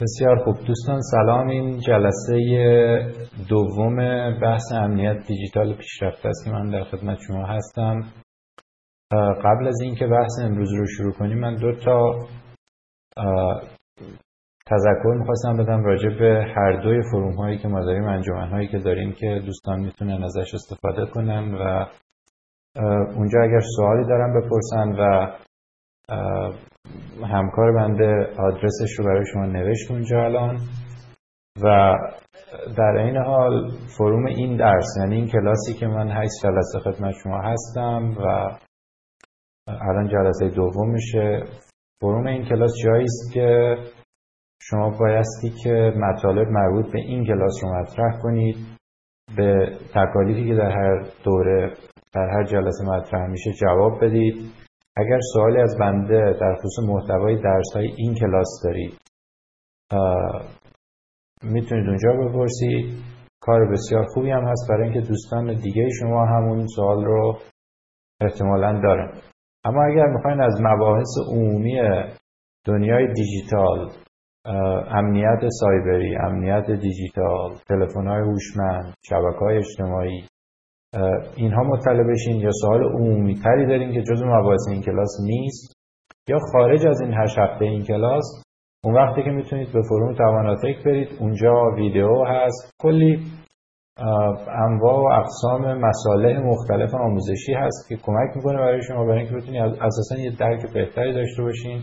بسیار خوب. دوستان سلام. این جلسه دوم بحث امنیت دیجیتال پیشرفته است. که من در خدمت شما هستم. قبل از اینکه بحث امروز رو شروع کنیم من دو تا تذکر می‌خواستم بدم راجع به هر دوی فروم هایی که ما داریم انجمن هایی که داریم که دوستان می‌تونن ازش استفاده کنن و اونجا اگر سوالی دارن بپرسن و همکار بنده آدرسش رو برای شما نوشت اونجا الان. و در این حال فروم این درس یعنی این کلاسی که من 8 جلسه خدمت شما هستم و الان جلسه دوم میشه. فروم این کلاس جایی است که شما بایستی که مطالب مربوط به این کلاس رو مطرح کنید. به تکالیفی که در هر دوره در هر جلسه مطرح میشه جواب بدید. اگر سوالی از بنده در خصوص محتوای درس های این کلاس دارید می‌تونید اونجا بپرسید. کار بسیار خوبی هم هست. برای اینکه دوستان دیگه شما همون سوال رو احتمالا دارن. اما اگر می‌خواین از مباحث عمومی دنیای دیجیتال امنیت سایبری امنیت دیجیتال تلفن های هوشمند شبکه های اجتماعی اینها مطلع بشین یا سوال عمومی تری دارین که جزو مباحث این کلاس نیست یا خارج از این هشت هفته این کلاس اون وقتی که می‌تونید به فروم تواناتک برید اونجا ویدیو هست. کلی انواع و اقسام مساله مختلف آموزشی هست که کمک می‌کنه برای شما برای اینکه بتونید اساسا یه درک بهتری داشته باشین.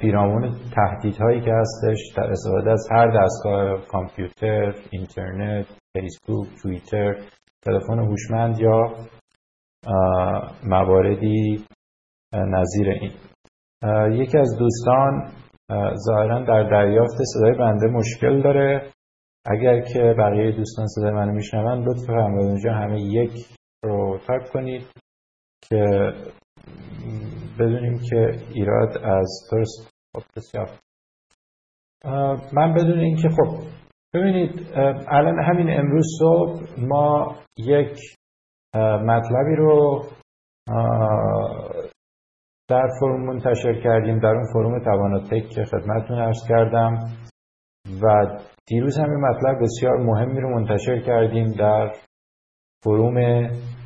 پیرامون تهدیدهایی که هستش در استفاده از هر دستگاه کامپیوتر، اینترنت، فیسبوک، توییتر، تلفن هوشمند یا مواردی نظیر این. یکی از دوستان ظاهرا در دریافت صدای بنده مشکل داره. اگر که بقیه دوستان صدای منو میشنون لطف فرمایید اونجا همه یک رو تایپ کنید که بدونیم که ایراد از درست خب من بدون اینکه خب ببینید الان همین امروز صبح ما یک مطلبی رو در فروم منتشر کردیم در اون فروم تواناتک که خدمتتون ارز کردم و دیروز همین مطلب بسیار مهمی رو منتشر کردیم در فروم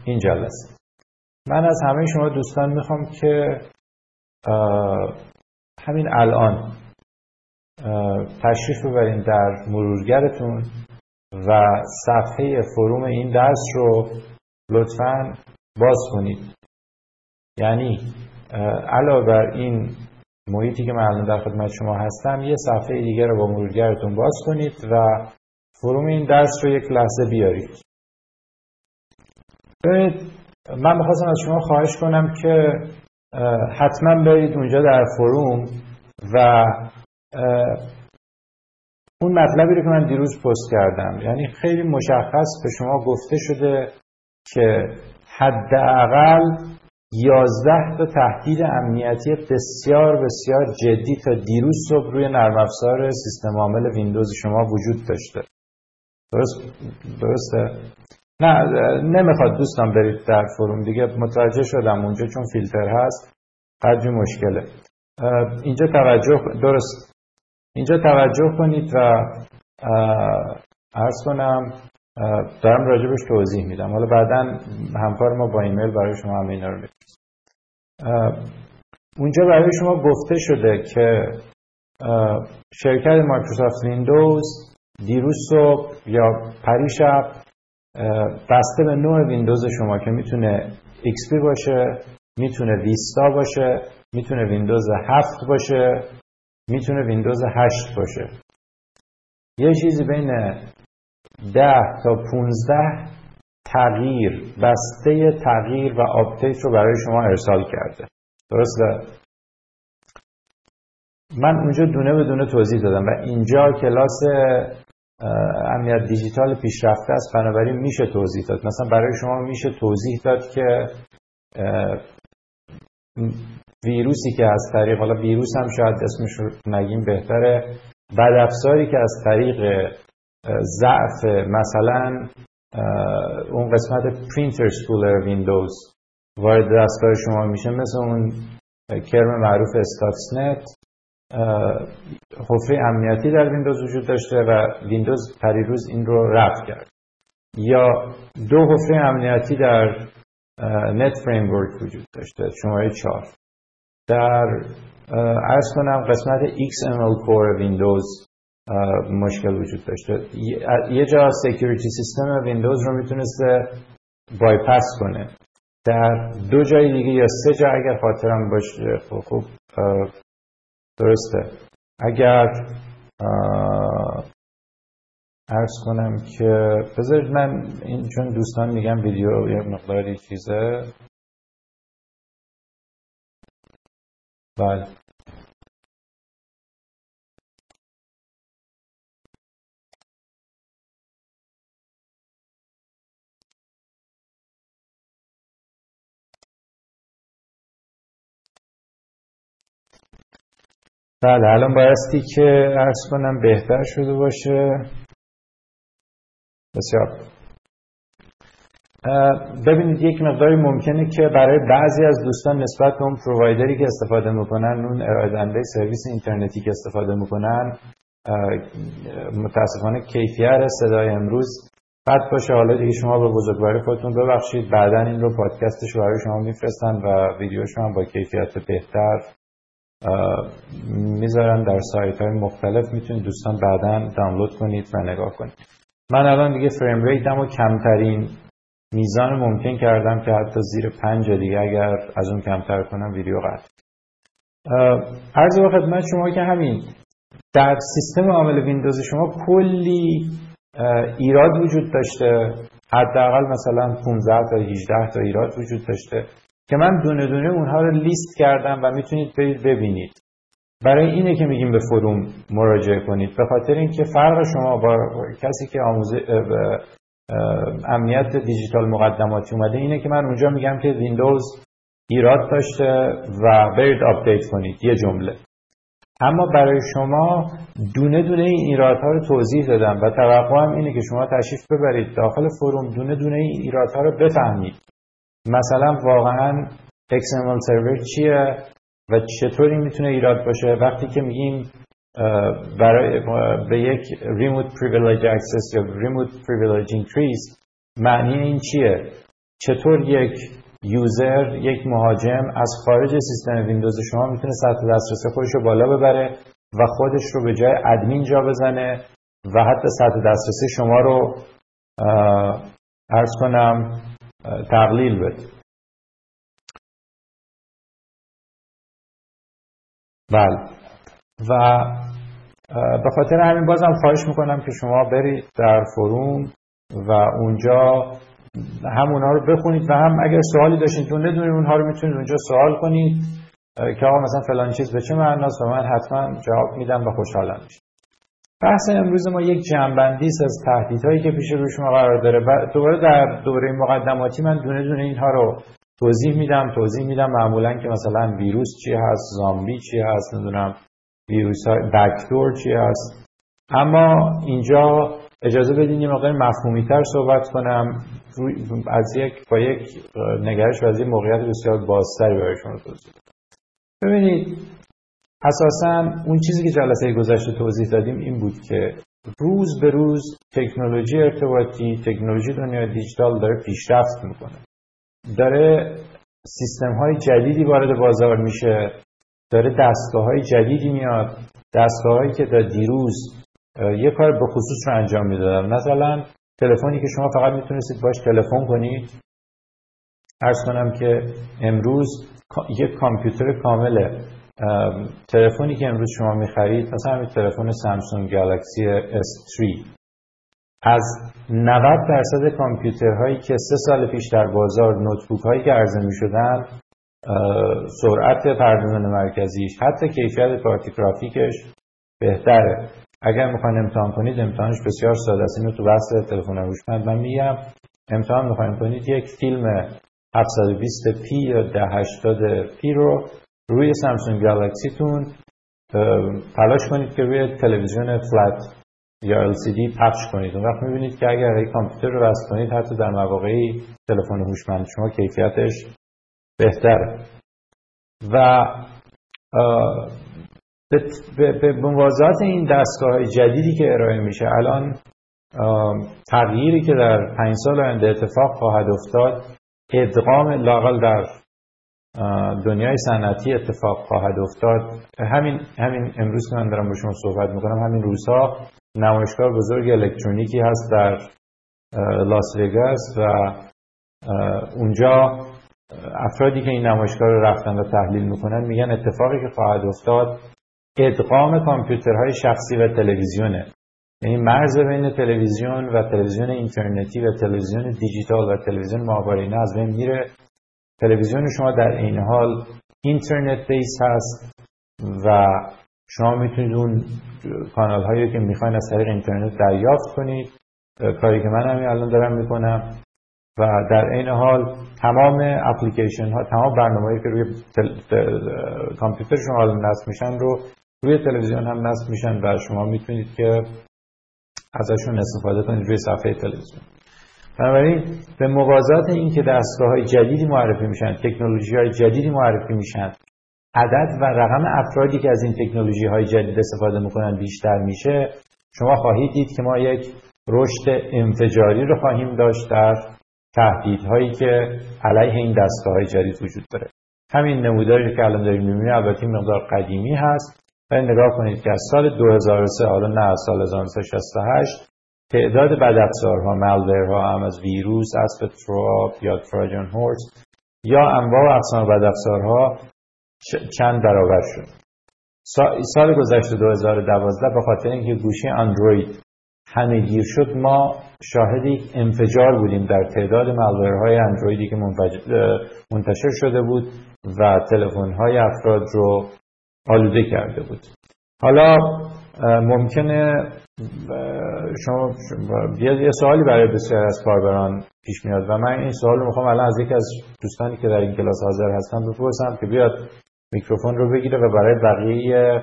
این جلسه. من از همه شما دوستان می‌خوام که همین الان تشریف ببرین در مرورگرتون و صفحه فروم این درس رو لطفا باز کنید. یعنی علاوه بر این محیطی که من در خدمت شما هستم یه صفحه دیگه رو با مرورگرتون باز کنید و فروم این درس رو یک لحظه بیارید. من می‌خواستم از شما خواهش کنم که حتما برید اونجا در فروم و اون مطلبی رو که من دیروز پست کردم یعنی خیلی مشخص به شما گفته شده که حداقل یازده تا تهدید امنیتی بسیار بسیار جدی تا دیروز صبح روی نرم افزار سیستم عامل ویندوز شما وجود داشته. درست؟ درسته؟ نه نمی‌خواد دوستان برید در فروم دیگه متوجه شدم اونجا چون فیلتر هست. قدری مشکله. اینجا توجه درست. اینجا توجه کنید و عرض کنم دارم راجبش توضیح میدم. حالا بعدا همکار ما با ایمیل برای شما همه اینا رو اونجا برای شما گفته شده که شرکت مایکروسافت ویندوز دیروز صبح یا پریشب بسته به نوع ویندوز شما که می‌تونه XP باشه می‌تونه ویستا باشه می‌تونه ویندوز 7 باشه می‌تونه ویندوز 8 باشه. یه چیزی بین 10 تا 15 تغییر بسته تغییر و آپدیت رو برای شما ارسال کرده. درسته؟ من اونجا دونه به دونه توضیح دادم و اینجا کلاس امنیت دیجیتال پیشرفته است. بنابراین میشه توضیح داد. مثلا برای شما میشه توضیح داد که ویروسی که از طریق حالا ویروس هم شاید اسمش رو نگیم بهتره. بد افزاری که از طریق ضعف مثلا اون قسمت printer spooler ویندوز وارد دستگاه شما میشه مثل اون کرم معروف Stuxnet حفره امنیتی در ویندوز وجود داشته و ویندوز پریروز این رو رفع کرد. یا دو حفره امنیتی در .NET Framework وجود داشته شماره چهار. در عرض کنم قسمت XML Core ویندوز مشکل وجود داشته. یه جا security system ویندوز رو می‌تونسته بایپس کنه. در دو جای دیگه یا سه جا اگر خاطرم باشه خب, خب، درسته. اگر ارز کنم که بذارید من این چون دوستان میگم ویدیو یه مقداری چیزه. بله. بله الان بایستی که ارز کنم بهتر شده باشه. بسیار. ببینید یک مقداری ممکنه که برای بعضی از دوستان نسبت به اون پرووایدری که استفاده می‌کنن اون ارائه سرویس اینترنتی که استفاده می‌کنن متاسفانه کیفیت صدای امروز بد باشه. حالا دیگه شما به بزرگواری خودتون ببخشید. بعدا این رو پادکستش برای شما میفرستن و ویدیوش هم با کیفیت بهتر می‌ذارن در سایت های مختلف. می‌تونید دوستان بعدا دانلود کنید و نگاه کنید. من الان دیگه فریم ریتم و کمترین میزان ممکن کردم که حتی زیر پنج دیگه اگر از اون کمتر کنم ویدیو قطع. عرض با خدمت شما که همین در سیستم عامل ویندوز شما کلی ایراد وجود داشته. حداقل مثلا 15 تا 18 تا ایراد وجود داشته که من دونه دونه اونها رو لیست کردم و می‌تونید برید ببینید. برای اینه که میگیم به forum مراجعه کنید. به خاطر اینکه فرق شما با کسی که آموزش امنیت دیجیتال مقدماتی اومده. اینه که من اونجا میگم که ویندوز ایراد داشته و برید update کنید. یه جمله. اما برای شما دونه دونه این ایرادها رو توضیح دادم و توقعم اینه که شما تشریف ببرید داخل forum دونه دونه این ایرادها رو بفهمید. مثلا واقعا XML سرور چیه و چطوری می‌تونه ایراد باشه؟ وقتی که میگیم برای به یک remote privilege access یا remote privilege increase معنی این چیه؟ چطور یک یوزر یک مهاجم از خارج سیستم ویندوز شما می‌تونه سطح دسترسی خودش رو بالا ببره و خودش رو به جای ادمین جا بزنه و حتی سطح دسترسی شما رو ارز کنم تقلیل بده. بله. و به خاطر همین بازم خواهش می‌کنم که شما برید در فروم و اونجا هم اونها رو بخونید و هم اگر سوالی داشتید دونه دونه اونها رو می‌تونید اونجا سوال کنید که آقا مثلا فلان چیز به چه معناست و من حتما جواب میدم و خوشحالم میشم بحث امروز ما یک جنبندی از تهدیدهایی که پیش روی شما قرار داره. و دوباره در دوره مقدماتی من دونه دونه اینها رو توضیح میدم توضیح میدم. معمولا که مثلا ویروس چی هست زامبی چی هست نمی‌دونم. ویروس های بکتور چی هست؟ اما اینجا اجازه بدین یه مقدار مفهومی تر صحبت کنم. از یک با یک نگرش و از یک موقعیت بسیار بازتری برای شما توضیح ببینید اساسا اون چیزی که جلسه گذشته توضیح دادیم این بود که روز به روز تکنولوژی ارتباطی تکنولوژی دنیای دیجیتال داره پیشرفت می‌کنه. داره سیستم های جدیدی وارد بازار میشه. داره دستگاه های جدیدی میاد دستگاه هایی که در دیروز یه کار به خصوص رو انجام می‌دادن. مثلا تلفنی که شما فقط می‌تونستید باش تلفن کنید. ارز کنم که امروز یک کامپیوتر کامله تلفنی که امروز شما می‌خرید مثلا همین تلفن سامسونگ گالاکسی S3 از 90 درصد کامپیوترهایی که سه سال پیش در بازار نوتبوک هایی که عرضه می شدن سرعت پردازش مرکزیش حتی کیفیت کارت گرافیکش بهتره. اگر می‌خواین امتحان کنید امتحانش بسیار ساده است. اینو تو بحث تلفن هوشمند من میگم امتحان می‌خواین کنید یک فیلم 720 p یا 1080 p رو روی سامسونگ Galaxy تون تلاش کنید که روی تلویزیون flat یا LCD پخش کنید. اون وقت می‌بینید که اگر یک کامپیوتر رو وصل کنید حتی در مواقعی تلفن هوشمند شما کیفیتش بهتره. و به موازات این دستگاه جدیدی که ارائه میشه الان تغییری که در پنج سال آینده اتفاق خواهد افتاد ادغام لاقل در دنیای صنعتی اتفاق خواهد افتاد. همین همین امروز که من دارم با شما صحبت می‌کنم همین روزها نمایشگاه بزرگ الکترونیکی هست در لاس وگاس و اونجا افرادی که این نمایشگاه رو رفتن و تحلیل می‌کنن میگن اتفاقی که خواهد افتاد ادغام کامپیوترهای شخصی و تلویزیونه. یعنی مرز بین تلویزیون و تلویزیون اینترنتی و تلویزیون دیجیتال و تلویزیون ماهوارینه از بین میره. تلویزیون شما در این حال اینترنت بیس هست و شما می‌تونید اون کانال هایی که می‌خواین از طریق اینترنت دریافت کنید. کاری که من همین الان دارم می‌کنم و در این حال تمام اپلیکیشن ها تمام برنامه‌ای که روی کامپیوتر شما نصب میشن رو روی تلویزیون هم نصب میشن و شما می‌تونید که ازشون استفاده کنید روی صفحه تلویزیون. بنابراین به موازات این که دستگاه های جدیدی معرفی میشن تکنولوژی های جدیدی معرفی میشن عدد و رقم افرادی که از این تکنولوژی های جدید استفاده می‌کنن بیشتر میشه شما خواهید دید که ما یک رشد انفجاری رو خواهیم داشت در تهدیدهایی که علیه این دستگاه های جدید وجود داره. همین نموداری که الان داریم می‌بینید البته مقدار قدیمی هست. و نگاه کنید که از سال 2003 حالا نه از سال 1968 تعداد بدافزارها مالورها هم از ویروس اسب تروپ یا تراجن هورس یا انواع و اقسام بدافزارها چند برابر شد. سال گذشته 2012 به خاطر اینکه گوشی اندروید همه گیر شد ما شاهد یک انفجار بودیم در تعداد مالورهای اندرویدی که منتشر شده بود و تلفن‌های افراد رو آلوده کرده بود. حالا ممکنه شما بیاد یه سوالی برای بسیار از کاربران پیش میاد و من این سوال رو می‌خوام الان از یکی از دوستانی که در این کلاس حاضر هستن بپرسم که بیاد میکروفون رو بگیره و برای بقیه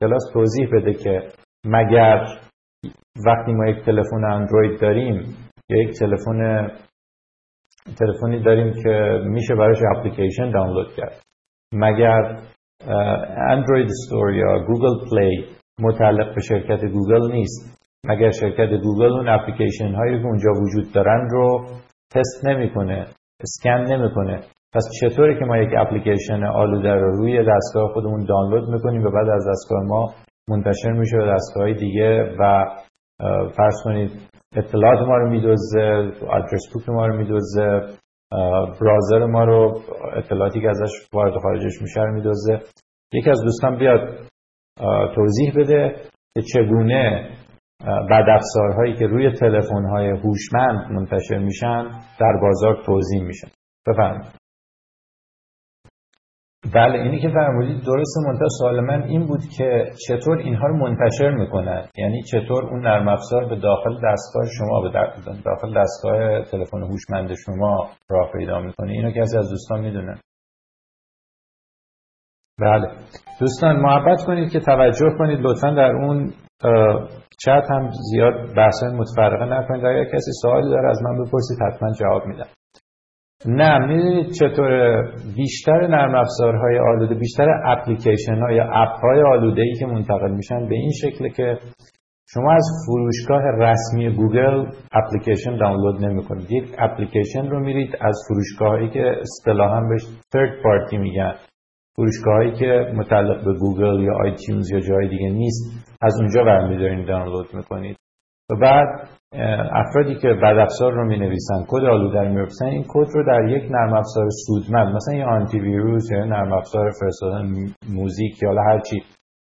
کلاس توضیح بده که مگر وقتی ما یک تلفن اندروید داریم یا یک تلفن تلفنی داریم که میشه براش اپلیکیشن دانلود کرد. مگر اندروید استور یا گوگل پلی متعلق به شرکت گوگل نیست. مگر شرکت گوگل اون اپلیکیشن هایی که اونجا وجود دارن رو تست نمی‌کنه اسکن نمی‌کنه. پس چطوره که ما یک اپلیکیشن آلوده رو روی دستگاه خودمون دانلود می‌کنیم و بعد از دستگاه ما منتشر میشه به دستگاه دیگه و فرض کنید اطلاعات ما رو میدوزه آدرس بوک ما رو میدوزه برازر ما رو اطلاعاتی که ازش وارد خارجش میشه رو میدوزه. یکی از دوستان بیاد توضیح بده که چگونه بعد افزارهایی که روی تلفن‌های هوشمند منتشر میشن در بازار توضیح میشن. بفرمایید. بله اینی که فرمودید درست منتها سوال من این بود که چطور اینها رو منتشر می‌کنن؟ یعنی چطور اون نرم افزار به داخل دستگاه شما به داخل دستگاه تلفن هوشمند شما راه پیدا می‌کنه؟ اینو کسی از دوستان می‌دونه. بله. دوستان محبت کنید که توجه کنید. لطفا در اون چت هم زیاد بحث متفرقه نکنید. اگر کسی سوالی داره از من بپرسید حتما جواب میدم. نه می‌دونید چطور بیشتر نرم افزارهای آلوده بیشتر اپلیکیشن ها یا اپ های آلوده ای که منتقل میشن به این شکل که شما از فروشگاه رسمی گوگل اپلیکیشن دانلود نمی کنید یک اپلیکیشن رو میرید از فروشگاهی که اصطلاحا بهش third party میگن. فروشگاهایی که متعلق به گوگل یا iTunes یا جای دیگه نیست از اونجا برمیدارین دانلود می‌کنید. و بعد افرادی که بد افزار رو می نویسن کد آلوده رو می این کد رو در یک نرم افزار سودمند مثلا یه آنتی ویروس یا نرم افزار فرستادن موزیک یا هر چی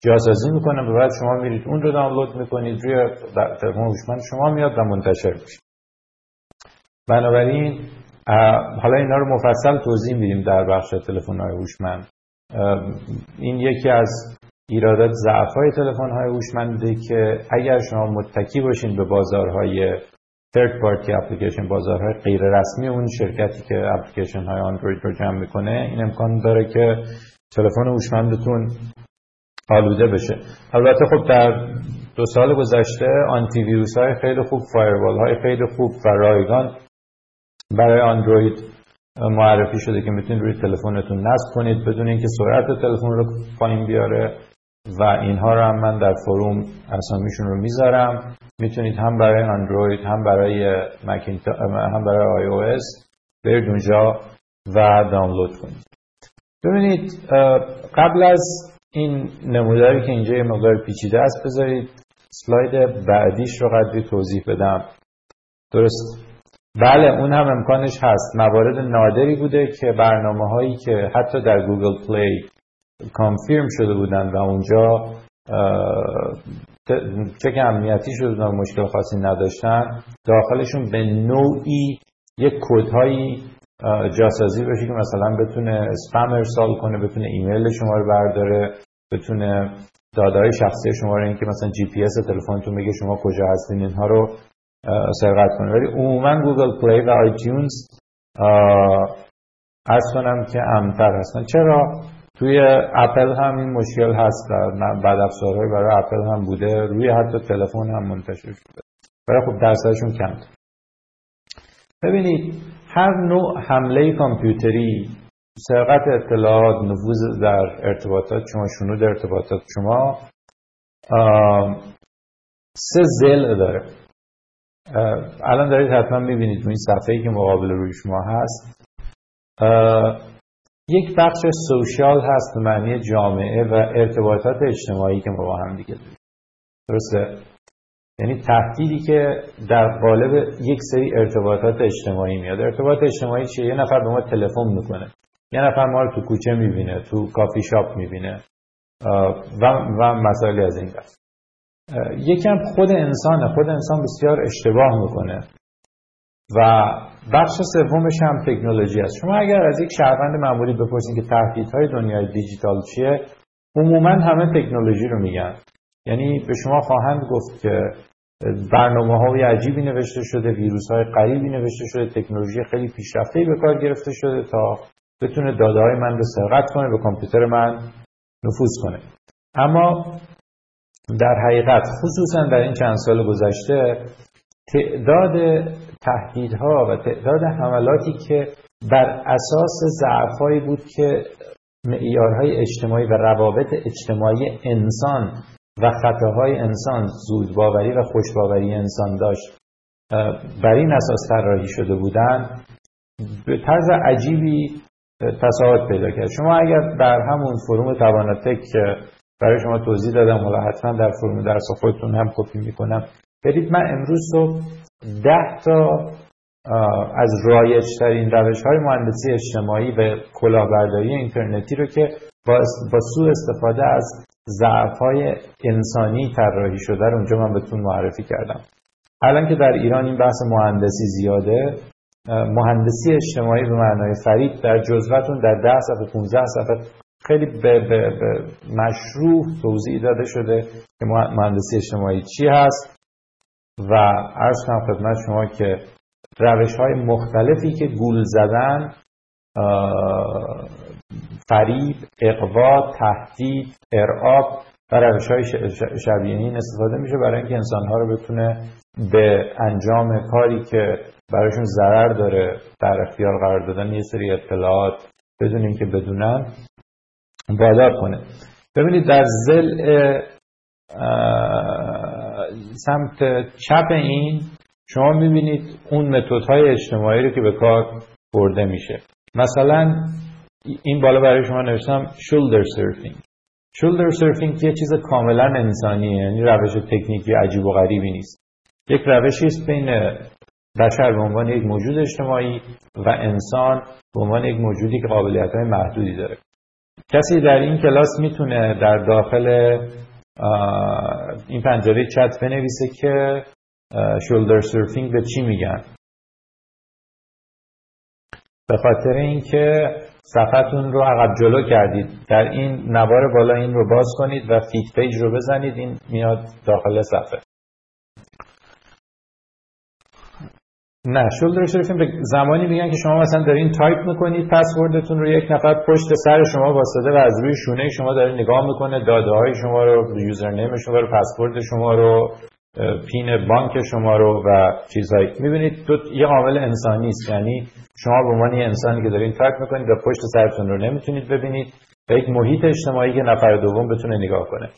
جاسازی می‌کنن و بعد شما میرید اون رو دانلود می‌کنید روی تلفن هوشمند شما میاد و منتشر میشه. بنابراین حالا اینا رو مفصل توضیح میدیم در بخش تلفن های هوشمند این یکی از ایرادات ضعف های تلفن های هوشمنده که اگر شما متکی باشین به بازارهای third party اپلیکیشن بازارهای غیر رسمی اون شرکتی که اپلیکیشن های اندروید رو جمع می‌کنه این امکان داره که تلفن هوشمندتون آلوده بشه. البته خب در دو سال گذشته آنتی ویروس های خیلی خوب فایروال های خیلی خوب و رایگان برای اندروید معرفی شده که می‌تونید روی تلفنتون نصب کنید بدون اینکه سرعت تلفن رو پایین بیاره. و اینها رو هم من در فروم اسامیشون رو می‌ذارم. می‌تونید هم برای اندروید هم برای مکینتاش هم برای iOS برید اونجا و دانلود کنید. ببینید قبل از این نموداری که اینجا یه مقدار پیچیده است بذارید سلاید بعدیش رو قدری توضیح بدم. درست. بله اون هم امکانش هست. موارد نادری بوده که برنامه هایی که حتی در گوگل پلی confirm شده بودن و اونجا چک امنیتی شده و مشکل خاصی نداشتن. داخلشون به نوعی یک کدهایی جاسازی بشه که مثلا بتونه اسپم ارسال کنه بتونه ایمیل شما رو برداره بتونه داده های شخصی شما رو که مثلا جی پی اس تلفنتون بگه شما کجا هستین اینها رو سرقت کنه. ولی عموما گوگل پلی و آیتیونز عرض کنم که امن‌تر هستن. چرا؟ توی اپل هم این مشکل هست بدافزارهای برای اپل هم بوده. روی حتی تلفن هم منتشر شده. برای خب درصدشون کم ببینید هر نوع حمله کامپیوتری سرقت اطلاعات نفوذ در ارتباطات شما شنود ارتباطات شما سه زل داره. الان دارید حتما می‌بینید تو این صفحه که مقابل روی شما هست. یک بخش سوشیال هست به معنی جامعه و ارتباطات اجتماعی که ما با هم دیگه داریم. درسته؟ یعنی تهدیدی که در قالب یک سری ارتباطات اجتماعی میاد. ارتباط اجتماعی چیه؟ یه نفر به ما تلفن می‌کنه. یه نفر ما رو تو کوچه می‌بینه تو کافی شاپ می‌بینه و, و مسائلی از این دست یکم خود انسانه. خود انسان بسیار اشتباه می‌کنه. و بخش سومش هم تکنولوژی است. شما اگر از یک شهروند معمولی بپرسید که تهدیدهای دنیای دیجیتال چیه عموما همه تکنولوژی رو میگن. یعنی به شما خواهند گفت که برنامه های عجیبی نوشته شده ویروس های قریبی نوشته شده تکنولوژی خیلی پیشرفته به کار گرفته شده تا بتونه داده های من رو سرقت کنه به کامپیوتر من نفوذ کنه. اما در حقیقت خصوصا در این چند سال گذشته تعداد تهدیدها و تعداد حملاتی که بر اساس ضعفهایی بود که معیارهای اجتماعی و روابط اجتماعی انسان و خطاهای انسان زودباوری و خوشباوری انسان داشت بر این اساس طراحی شده بودند به طرز عجیبی تصاعد پیدا کرد. شما اگر در همون فروم تواناتک که برای شما توضیح دادم و حتما در فرم درس خودتون هم کپی می‌کنم. برید من امروز صبح ده تا از رایج ترین روش های مهندسی اجتماعی و کلاهبرداری اینترنتی رو که با, با سوء استفاده از ضعف های انسانی طراحی شده رو اونجا من بهتون معرفی کردم. الان که در ایران این بحث مهندسی زیاده مهندسی اجتماعی به معنای فرید در جزوتون در ده صفحه 15 صفحه خیلی به, به, به مشروع توضیح داده شده که مهندسی اجتماعی چی هست. و عرض کنم خدمت شما که روش های مختلفی که گول زدن فریب، اقوا، تهدید، ارعاب و روش های شبیه این استفاده میشه برای اینکه انسانها رو بتونه به انجام کاری که برایشون ضرر داره در اختیار قرار دادن یه سری اطلاعات بدون اینکه بدونن وادار کنه. ببینید در زل سمت چپ این شما می‌بینید اون های اجتماعی رو که به کار برده میشه. مثلا این بالا برای شما نوشتم شولدر سرفینگ شولدر سرفینگ یه چیز کاملا انسانیه یعنی روش تکنیکی عجیب و غریبی نیست. یک روشی است بین بشر به عنوان یک موجود اجتماعی و انسان به عنوان یک موجودی که قابلیت های محدودی داره. کسی در این کلاس می‌تونه در داخل این پنجره چت بنویسه که shoulder surfing به چی میگن؟ به خاطر اینکه صفحتون رو عقب جلو کردید. در این نوار بالا این رو باز کنید و fit page رو بزنید. این میاد داخل صفحه. نه shoulder surfing به زمانی میگن که شما مثلا دارین تایپ می‌کنید پسوردتون رو یک نفر پشت سر شما وایساده و از روی شونه شما داره نگاه می‌کنه داده های شما رو username شما رو پسورد شما رو PIN بانک شما رو و چیزهایی. می‌بینید تو یه عامل انسانی است. یعنی شما به عنوان یه انسانی که دارین تایپ می‌کنید و پشت سرتون رو نمی‌تونید ببینید یک محیط اجتماعی که نفر دوم بتونه نگاه کنه.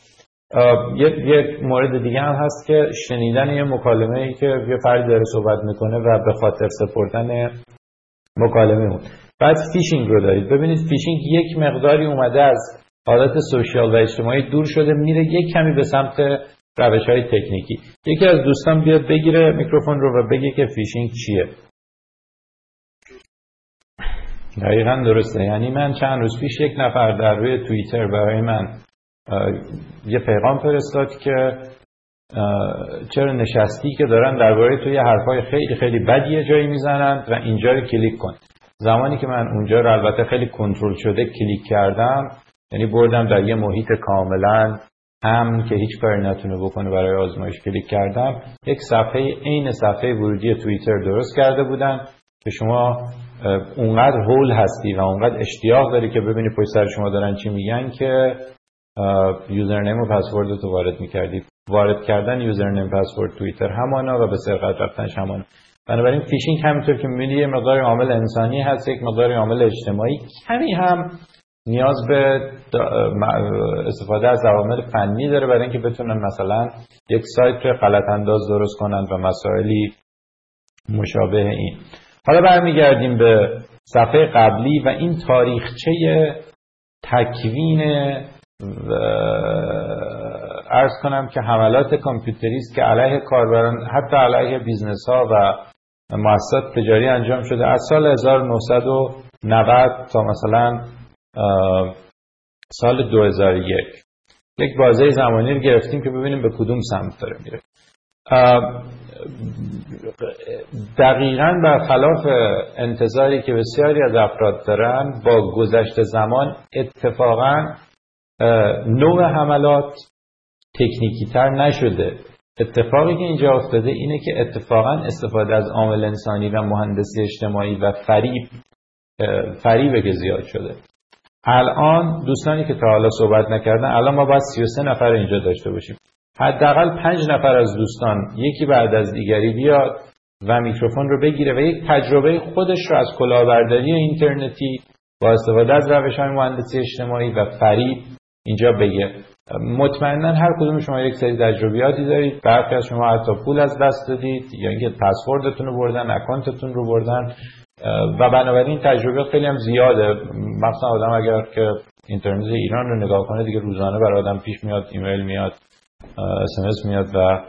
یک مورد دیگه هم هست که شنیدن یه مکالمه ای که یه فردی داره صحبت می‌کنه و به خاطر سپردن مکالمه اون. بعد فیشینگ رو دارید. ببینید فیشینگ یک مقداری اومده از حالت social و اجتماعی دور شده میره یک کمی به سمت روش های تکنیکی. یکی از دوستان بیاد بگیره میکروفون رو و بگه که فیشینگ چیه. دقیقا درسته. یعنی من چند روز پیش یک نفر در روی توییتر برای من یه پیغام فرستاد که چرا نشستی که دارن درباره توی حرفای خیلی خیلی بدی جایی می‌زنند و اینجا رو کلیک کن. زمانی که من اونجا رو البته خیلی کنترل شده کلیک کردم یعنی بردم در یه محیط کاملا امن که هیچ کاری نتونه بکنه برای آزمایش کلیک کردم. یک صفحه عین صفحه ورودی توییتر درست کرده بودن که شما اونقدر هول هستی و اونقدر اشتیاق داری که ببینی پشت سر شما دارن چی میگن که username و پسورد تو وارد می‌کردی. وارد کردن username password توییتر همانا و به سرقت رفتنش همانا. بنابراین فیشینگ همینطور که می‌بینی یه مقدار عامل انسانی هست یک مقدار عامل اجتماعی. کمی هم نیاز به استفاده از عوامل فنی داره برای اینکه بتونن مثلا یک سایت رو غلط انداز درست کنند و مسائلی مشابه این. حالا برمیگردیم به صفحه قبلی و این تاریخچه تکوین عرض کنم که حملات کامپیوتری است که علیه کاربران حتی علیه business ها و مؤسسات تجاری انجام شده از سال 1990 تا مثلا سال 2001 یک. بازه زمانی رو گرفتیم که ببینیم به کدوم سمت داره میره. دقیقا برخلاف انتظاری که بسیاری از افراد دارن با گذشت زمان اتفاقا نوع حملات تکنیکی تر نشده. اتفاقی که اینجا افتاده اینه که اتفاقا استفاده از عامل انسانی و مهندسی اجتماعی و فریب فریبه که زیاد شده. الان دوستانی که تا حالا صحبت نکردن الان ما باید 33 نفر اینجا داشته باشیم. حداقل 5 نفر از دوستان یکی بعد از دیگری بیاد و میکروفون رو بگیره و یک تجربه خودش رو از کلاهبرداری اینترنتی با استفاده از روش های مهندسی اجتماعی و فریب اینجا بگه. مطمئنا هر کدوم شما یک سری تجربیاتی دارید. برخی از شما حتی پول از دست دادید یا اینکه پسوردتون رو بردن اکانتتون رو بردن. و بنابراین تجربه خیلی هم زیاده. مثلا آدم اگر که اینترنت ایران رو نگاه کنه دیگه روزانه برای آدم پیش میاد ایمیل میاد اسمس میاد و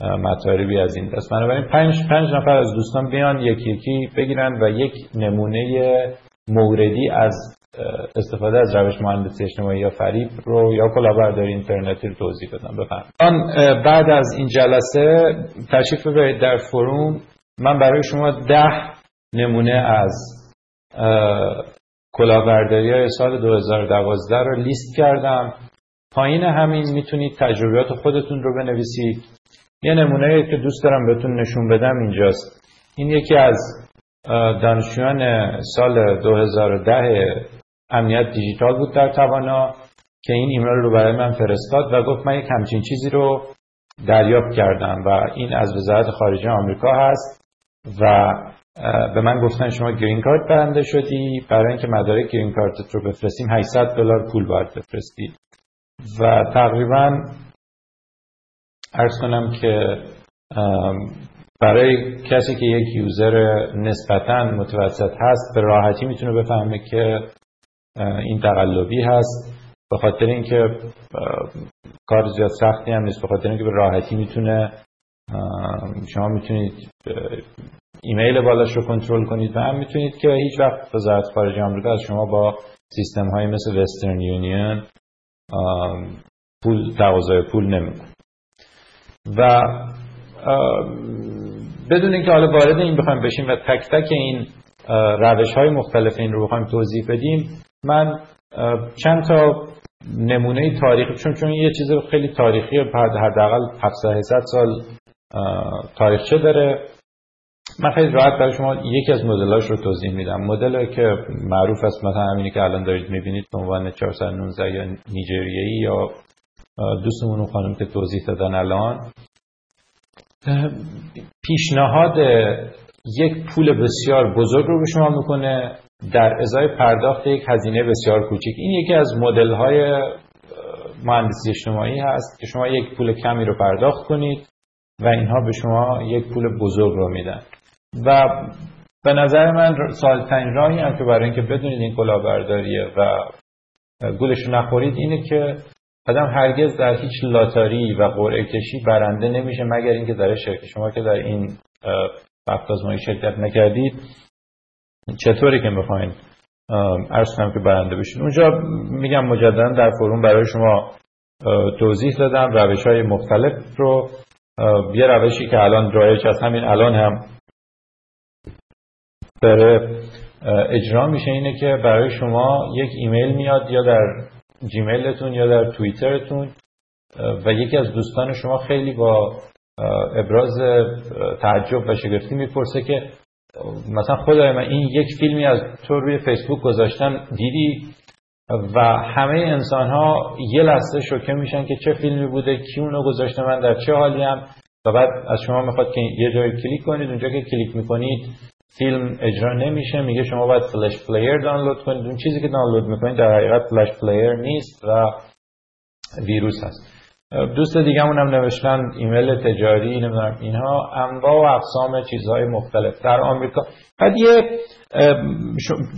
مطالبی از این دست. بنابراین پنج, پنج نفر از دوستان بیان یکی یکی بگیرن و یک نمونه موردی از استفاده از روش مهندسی اجتماعی یا فریب رو یا کلاهبرداری اینترنتی رو توضیح بدم. بفهم بعد از این جلسه تشریف ببرید در فروم. من برای شما ده نمونه از کلاهبرداری های سال 2012 رو لیست کردم. پایین همین می‌تونید تجربیات خودتون رو بنویسید. یه نمونه که دوست دارم بهتون نشون بدم اینجاست. این یکی از دانشجویان سال 2010 امنیت دیجیتال بود در توانا که این ایمیل رو برای من فرستاد و گفت من یک همچین چیزی رو دریافت کردم و این از وزارت خارجه آمریکا هست و به من گفتن شما گرین کارت برنده شدی برای اینکه مدارک گرین کارتت رو بفرستیم 800 دلار پول باید بفرستی و تقریبا ارز کنم که برای کسی که یک یوزر نسبتا متوسط هست به راحتی می‌تونه بفهمه که این تقلبی هست. به خاطر اینکه کار زیاد سختی هم نیست. به خاطر اینکه به راحتی می‌تونه شما می‌تونید ایمیل بالاش رو کنترل کنید و هم می‌تونید که هیچ وقت وزارت خارجه آمریکا از شما با سیستم های مثل وسترن یونین پول تقاضای پول نمیده و بدون اینکه حالا وارد این بخوایم بشیم و تک تک این روش های مختلف این رو بخوایم توضیح بدیم من چند تا نمونه تاریخی چون چون یه چیز خیلی تاریخی حداقل 700 سال تاریخچه داره. من خیلی راحت برای شما یکی از مدلاش رو توضیح میدم. مدل که معروف است مثلا همینی که الان دارید می‌بینید به عنوان 419 یا نیجریایی یا دوستمون اون خانم که توضیح دادن الان. پیشنهاد یک پول بسیار بزرگ رو به شما می‌کنه. در ازای پرداخت یک هزینه بسیار کوچک این یکی از مدل های مهندسی اجتماعی هست که شما یک پول کمی رو پرداخت کنید و اینها به شما یک پول بزرگ رو میدن. و به نظر من سالترین راهی هم که برای اینکه بدونید این کلاهبرداریه و گولش نخورید اینه که آدم هرگز در هیچ لاتاری و قرعه کشی برنده نمیشه مگر اینکه در شرکت. شما که در این وقت آزمایی شرکت نکردید چطوری که می‌خواین. ارز کنم که برنده بشین. اونجا میگم مجددا در فروم برای شما توضیح دادم روش های مختلف رو. یه روشی که الان رایج از همین الان هم داره اجرا میشه اینه که برای شما یک ایمیل میاد یا در جیمیلتون یا در توییترتون. و یکی از دوستان شما خیلی با ابراز تعجب و شگفتی می‌پرسه که مثلا خدای من این یک فیلمی از تو روی فیسبوک گذاشتن دیدی؟ و همه انسان ها یه لحظه شوکه میشن که چه فیلمی بوده کی اونو گذاشته من در چه حالی هم و بعد از شما می‌خواد که یه جایی کلیک کنید اونجا که کلیک می‌کنید فیلم اجرا نمیشه میگه شما باید Flash Player دانلود کنید. اون چیزی که دانلود می‌کنید در حقیقت Flash Player نیست و ویروس هست. دوست دیگه هم نوشتن ایمیل تجاری نمی‌دونم اینها انواع و اقسام چیزهای مختلف. در آمریکا بعد یه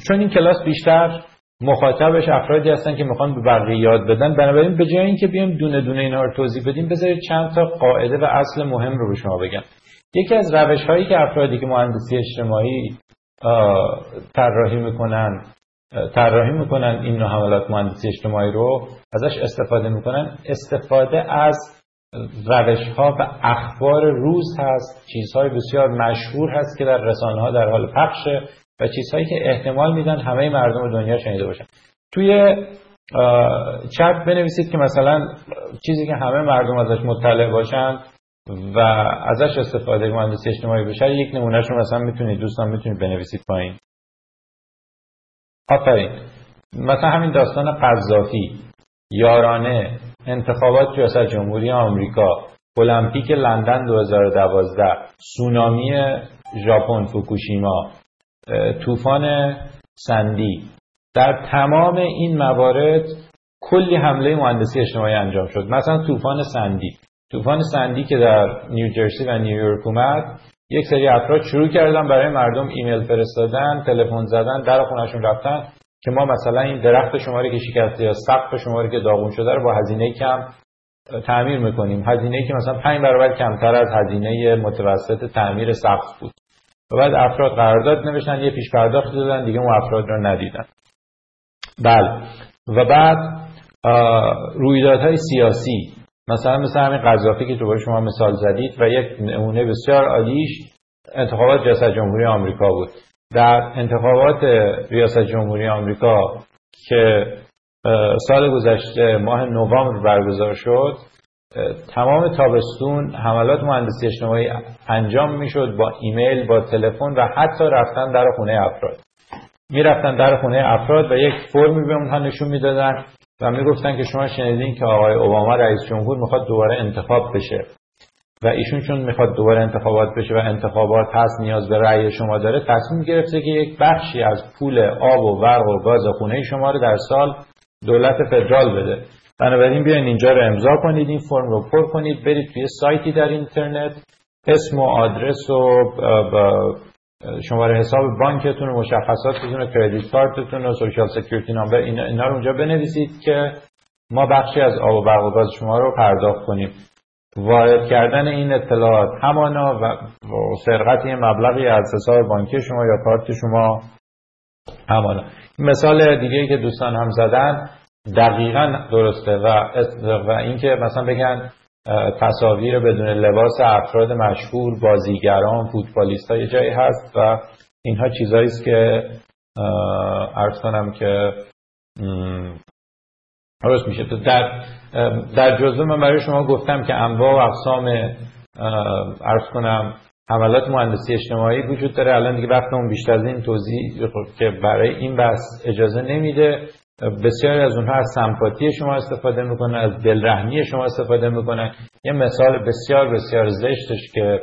چون این کلاس بیشتر مخاطبش افرادی هستن که می‌خوان به بقیه یاد بدن بنابراین به جای اینکه بیایم دونه دونه اینا رو توضیح بدیم بذارید چند تا قاعده و اصل مهم رو به شما بگم. یکی از روش هایی که افرادی که مهندسی اجتماعی طراحی می‌کنن طراحی می‌کنن این نوع حملات مهندسی اجتماعی رو ازش استفاده می‌کنن. استفاده از روش ها و اخبار روز هست چیزهای بسیار مشهور هست که در رسانه ها در حال پخشه و چیزهایی که احتمال میدن همه مردم دنیا شنیده باشن. توی چت بنویسید که مثلا چیزی که همه مردم ازش مطلع باشن و ازش استفاده مهندسی اجتماعی بشه یک نمونهش رو مثلا می‌تونید دوستان می‌تونید بنویسید پایین. آفرین. مثلا همین داستان قذافی یارانه انتخابات ریاست جمهوری آمریکا المپیک لندن 2012 سونامی ژاپن فوکوشیما طوفان سندی. در تمام این موارد کلی حمله مهندسی اجتماعی انجام شد. مثلا طوفان سندی. طوفان سندی که در نیوجرسی و نیویورک اومد یک سری افراد شروع کردن برای مردم ایمیل فرستادن تلفن زدن در خونهشون رفتن که ما مثلا این درخت شماره که شکسته یا سقف شماره که داغون شده رو با هزینه کم تعمیر می‌کنیم. هزینه که مثلا پنج برابر کمتر از هزینه متوسط تعمیر سقف بود. و بعد افراد قرارداد نوشتن یه پیش پرداخت دادن دیگه اون افراد رو ندیدن. بله. و بعد رویدادهای سیاسی. مثلا مثل همین قذافی که تو شما مثال زدید و یک نمونه بسیار عالیش انتخابات ریاست جمهوری آمریکا بود. در انتخابات ریاست جمهوری آمریکا که سال گذشته ماه نوامبر برگزار شد تمام تابستون حملات مهندسی اجتماعی انجام می‌شد با ایمیل با تلفن و حتی رفتن در خونه افراد. می‌رفتن در خونه افراد و یک فرمی به اونها نشون می‌دادن و می‌گفتن که شما شنیدین که آقای اوباما رئیس جمهور می‌خواد دوباره انتخاب بشه. و ایشون چون می‌خواد دوباره انتخابات بشه و انتخابات هست نیاز به رأی شما داره تصمیم گرفته که یک بخشی از پول آب و برق و گاز خونه شما رو در سال دولت فدرال بده. بنابراین بیاین اینجا رو امضا کنید این فرم رو پر کنید برید توی سایتی در اینترنت اسم و آدرس و شماره حساب بانکتون و مشخصاتتون و credit card تون و social security number اینا رو اونجا بنویسید که ما بخشی از آب و برق و گاز شما رو پرداخت کنیم. وارد کردن این اطلاعات همانا و سرقت این مبلغی از حساب بانکی شما یا کارت شما همانا. مثال دیگه که دوستان هم زدن دقیقا درسته و, و اینکه مثلا بگن تصاویر بدون لباس افراد مشهور بازیگران فوتبالیست یه جایی هست و اینها چیزایی است که عرض کنم که درست میشه. در در جزء من برای شما گفتم که انواع و اقسام عرض کنم حملات مهندسی اجتماعی وجود داره. الان دیگه وقتمون بیشتر از این توضیح که برای این بحث اجازه نمیده. بسیاری از اونها از سمپاتی شما استفاده می‌کنن از دلرحمی شما استفاده می‌کنن. یه مثال بسیار بسیار زشتش که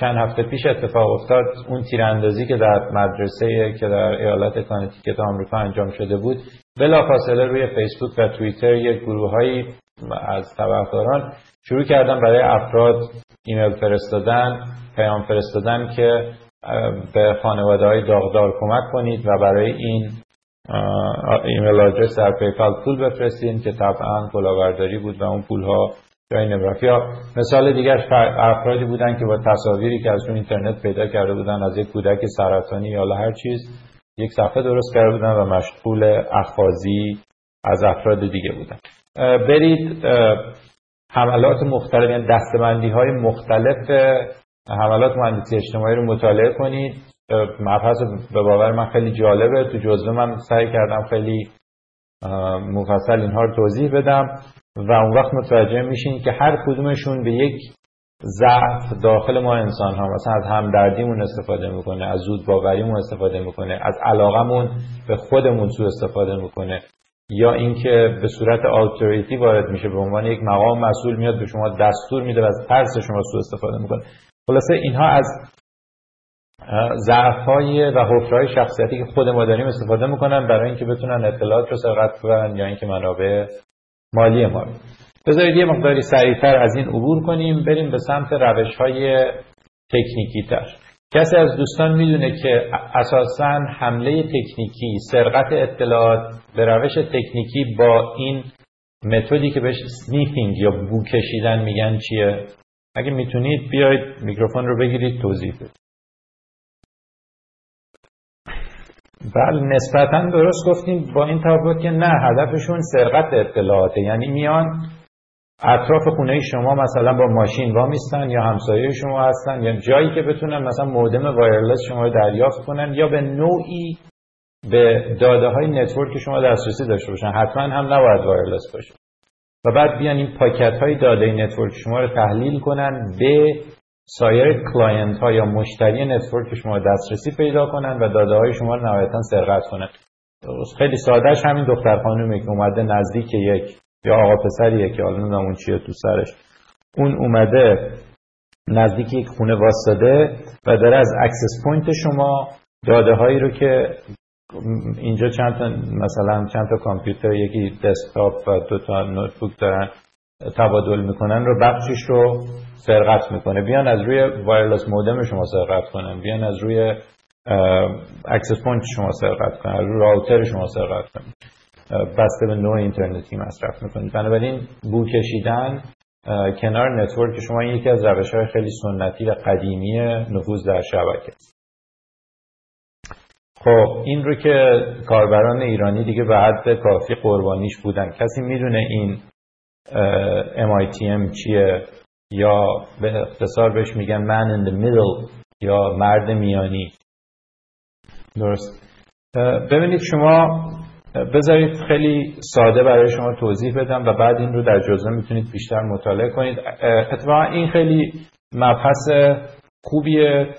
چند هفته پیش اتفاق افتاد. اون تیراندازی که در مدرسه که در ایالت کانتیکت آمریکا انجام شده بود بلافاصله روی فیسبوک و توییتر یک گروههایی از طرفداران شروع کردن برای افراد ایمیل فرستادن پیام فرستادن که به خانواده های داغدار کمک کنید و برای این email address در PayPal پول بفرستین که طبعا کلاهبرداری بود و اون پول ها جایی نمی‌رفت. یا مثال دیگرش افرادی بودن که با تصاویری که از اون اینترنت پیدا کرده بودن از یک کودک سرطانی یا هر چیز یک صفحه درست کرده بودن و مشغول اخاذی از افراد دیگه بودن. برید حملات مختلف یعنی دستبندی های مختلف حملات مهندسی اجتماعی رو مطالعه کنید. مبحث به باور من خیلی جالبه. تو جزوه من سعی کردم خیلی مفصل اینها رو توضیح بدم و اون وقت متوجه میشین که هر کدومشون به یک ضعف داخل ما انسان ها مثلا از همدردیمون استفاده می‌کنه از زود باوریمون استفاده می‌کنه از علاقمون به خودمون سو استفاده می‌کنه یا اینکه به صورت آلتوریتی وارد میشه به عنوان یک مقام مسئول میاد به شما دستور میده و از ترس شما سو استفاده می‌کنه. خلاصه اینها از ضعف و حفرهای شخصیتی که خود ما داریم استفاده می‌کنن برای اینکه بتونن اطلاعات رو سرقت کنن یا اینکه منابع مالی ما. رو بذارید یه مقداری سریعتر از این عبور کنیم بریم به سمت روش های تکنیکی تر کسی از دوستان می‌دونه که اساسا حمله تکنیکی سرقت اطلاعات به روش تکنیکی با این متدی که بهش sniffing یا بو کشیدن میگن چیه؟ اگه می‌تونید بیاید میکروفون رو بگیرید توضیح بدید. بله نسبتا درست گفتیم با این تفاوت که نه هدفشون سرقت اطلاعاته. یعنی میان اطراف خونه شما مثلا با ماشین وامیستن یا همسایه شما هستن یا جایی که بتونن مثلا مودم wireless شما رو دریافت کنن یا به نوعی به داده های network شما دسترسی داشته باشن. حتما هم نباید wireless باشه. و بعد بیان این packet های داده network شما رو تحلیل کنن به سایر client ها یا مشتری network شما دسترسی پیدا کنن و داده های شما رو نهایتا سرقت کنن. خیلی سادهش همین دختر خانومی که اومده نزدیک یک یا آقا پسریه که حالا اون چیه تو سرش. اون اومده نزدیک یک خونه وایساده و داره از access point شما داده هایی رو که اینجا چند تا مثلا چند تا کامپیوتر یکی دسکتاپ و دو تا notebook دارن. تبادل می‌کنن رو بخشش رو سرقت می‌کنه. بیان از روی wireless مودم شما سرقت کنن. بیان از روی access point شما سرقت کنن. از روی router شما سرقت کنن. بسته به نوع اینترنتی مصرف می‌کنید. بنابراین بو کشیدن کنار network شما یکی از روش های خیلی سنتی و قدیمی نفوذ در شبکه است. خب این رو که کاربران ایرانی دیگه به حد کافی قربانیش بودن. کسی می‌دونه این MITM چیه؟ یا به اختصار بهش میگن man in the middle یا مرد میانی. درست. ببینید شما بذارید خیلی ساده برای شما توضیح بدم و بعد این رو در جزوه می‌تونید بیشتر مطالعه کنید. اتفاقا این خیلی مبحث خوبیه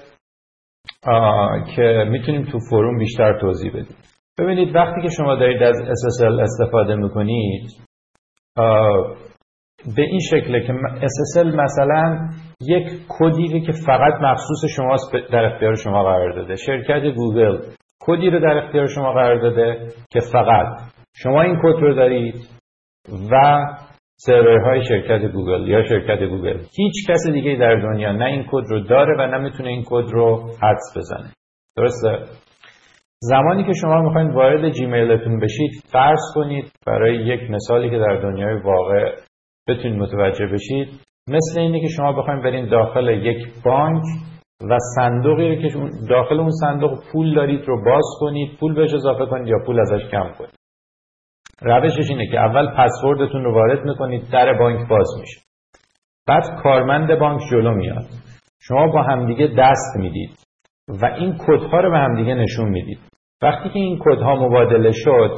که می‌تونیم تو فروم بیشتر توضیح بدیم. ببینید وقتی که شما دارید از SSL استفاده می‌کنید به این شکله که SSL مثلا یک کدی که فقط مخصوص شماست در اختیار شما قرار داده. شرکت گوگل کدی رو در اختیار شما قرار داده که فقط شما این کد رو دارید و سرورهای شرکت گوگل یا شرکت گوگل. هیچ کس دیگه در دنیا نه این کد رو داره و نه می‌تونه این کد رو حدس بزنه. درسته؟ زمانی که شما می‌خواین وارد جیمیلتون بشید فرض کنید برای یک مثالی که در دنیای واقع بتونید متوجه بشید مثل اینه که شما بخواید برین داخل یک بانک و صندوقی رو که داخل اون صندوق پول دارید رو باز کنید پول بهش اضافه کنید یا پول ازش کم کنید. روشش اینه که اول پسوردتون رو وارد می‌کنید در بانک باز میشه. بعد کارمند بانک جلو میاد. شما با همدیگه دست می‌دید. و این کدها رو به همدیگه نشون می‌دید. وقتی که این کدها مبادله شد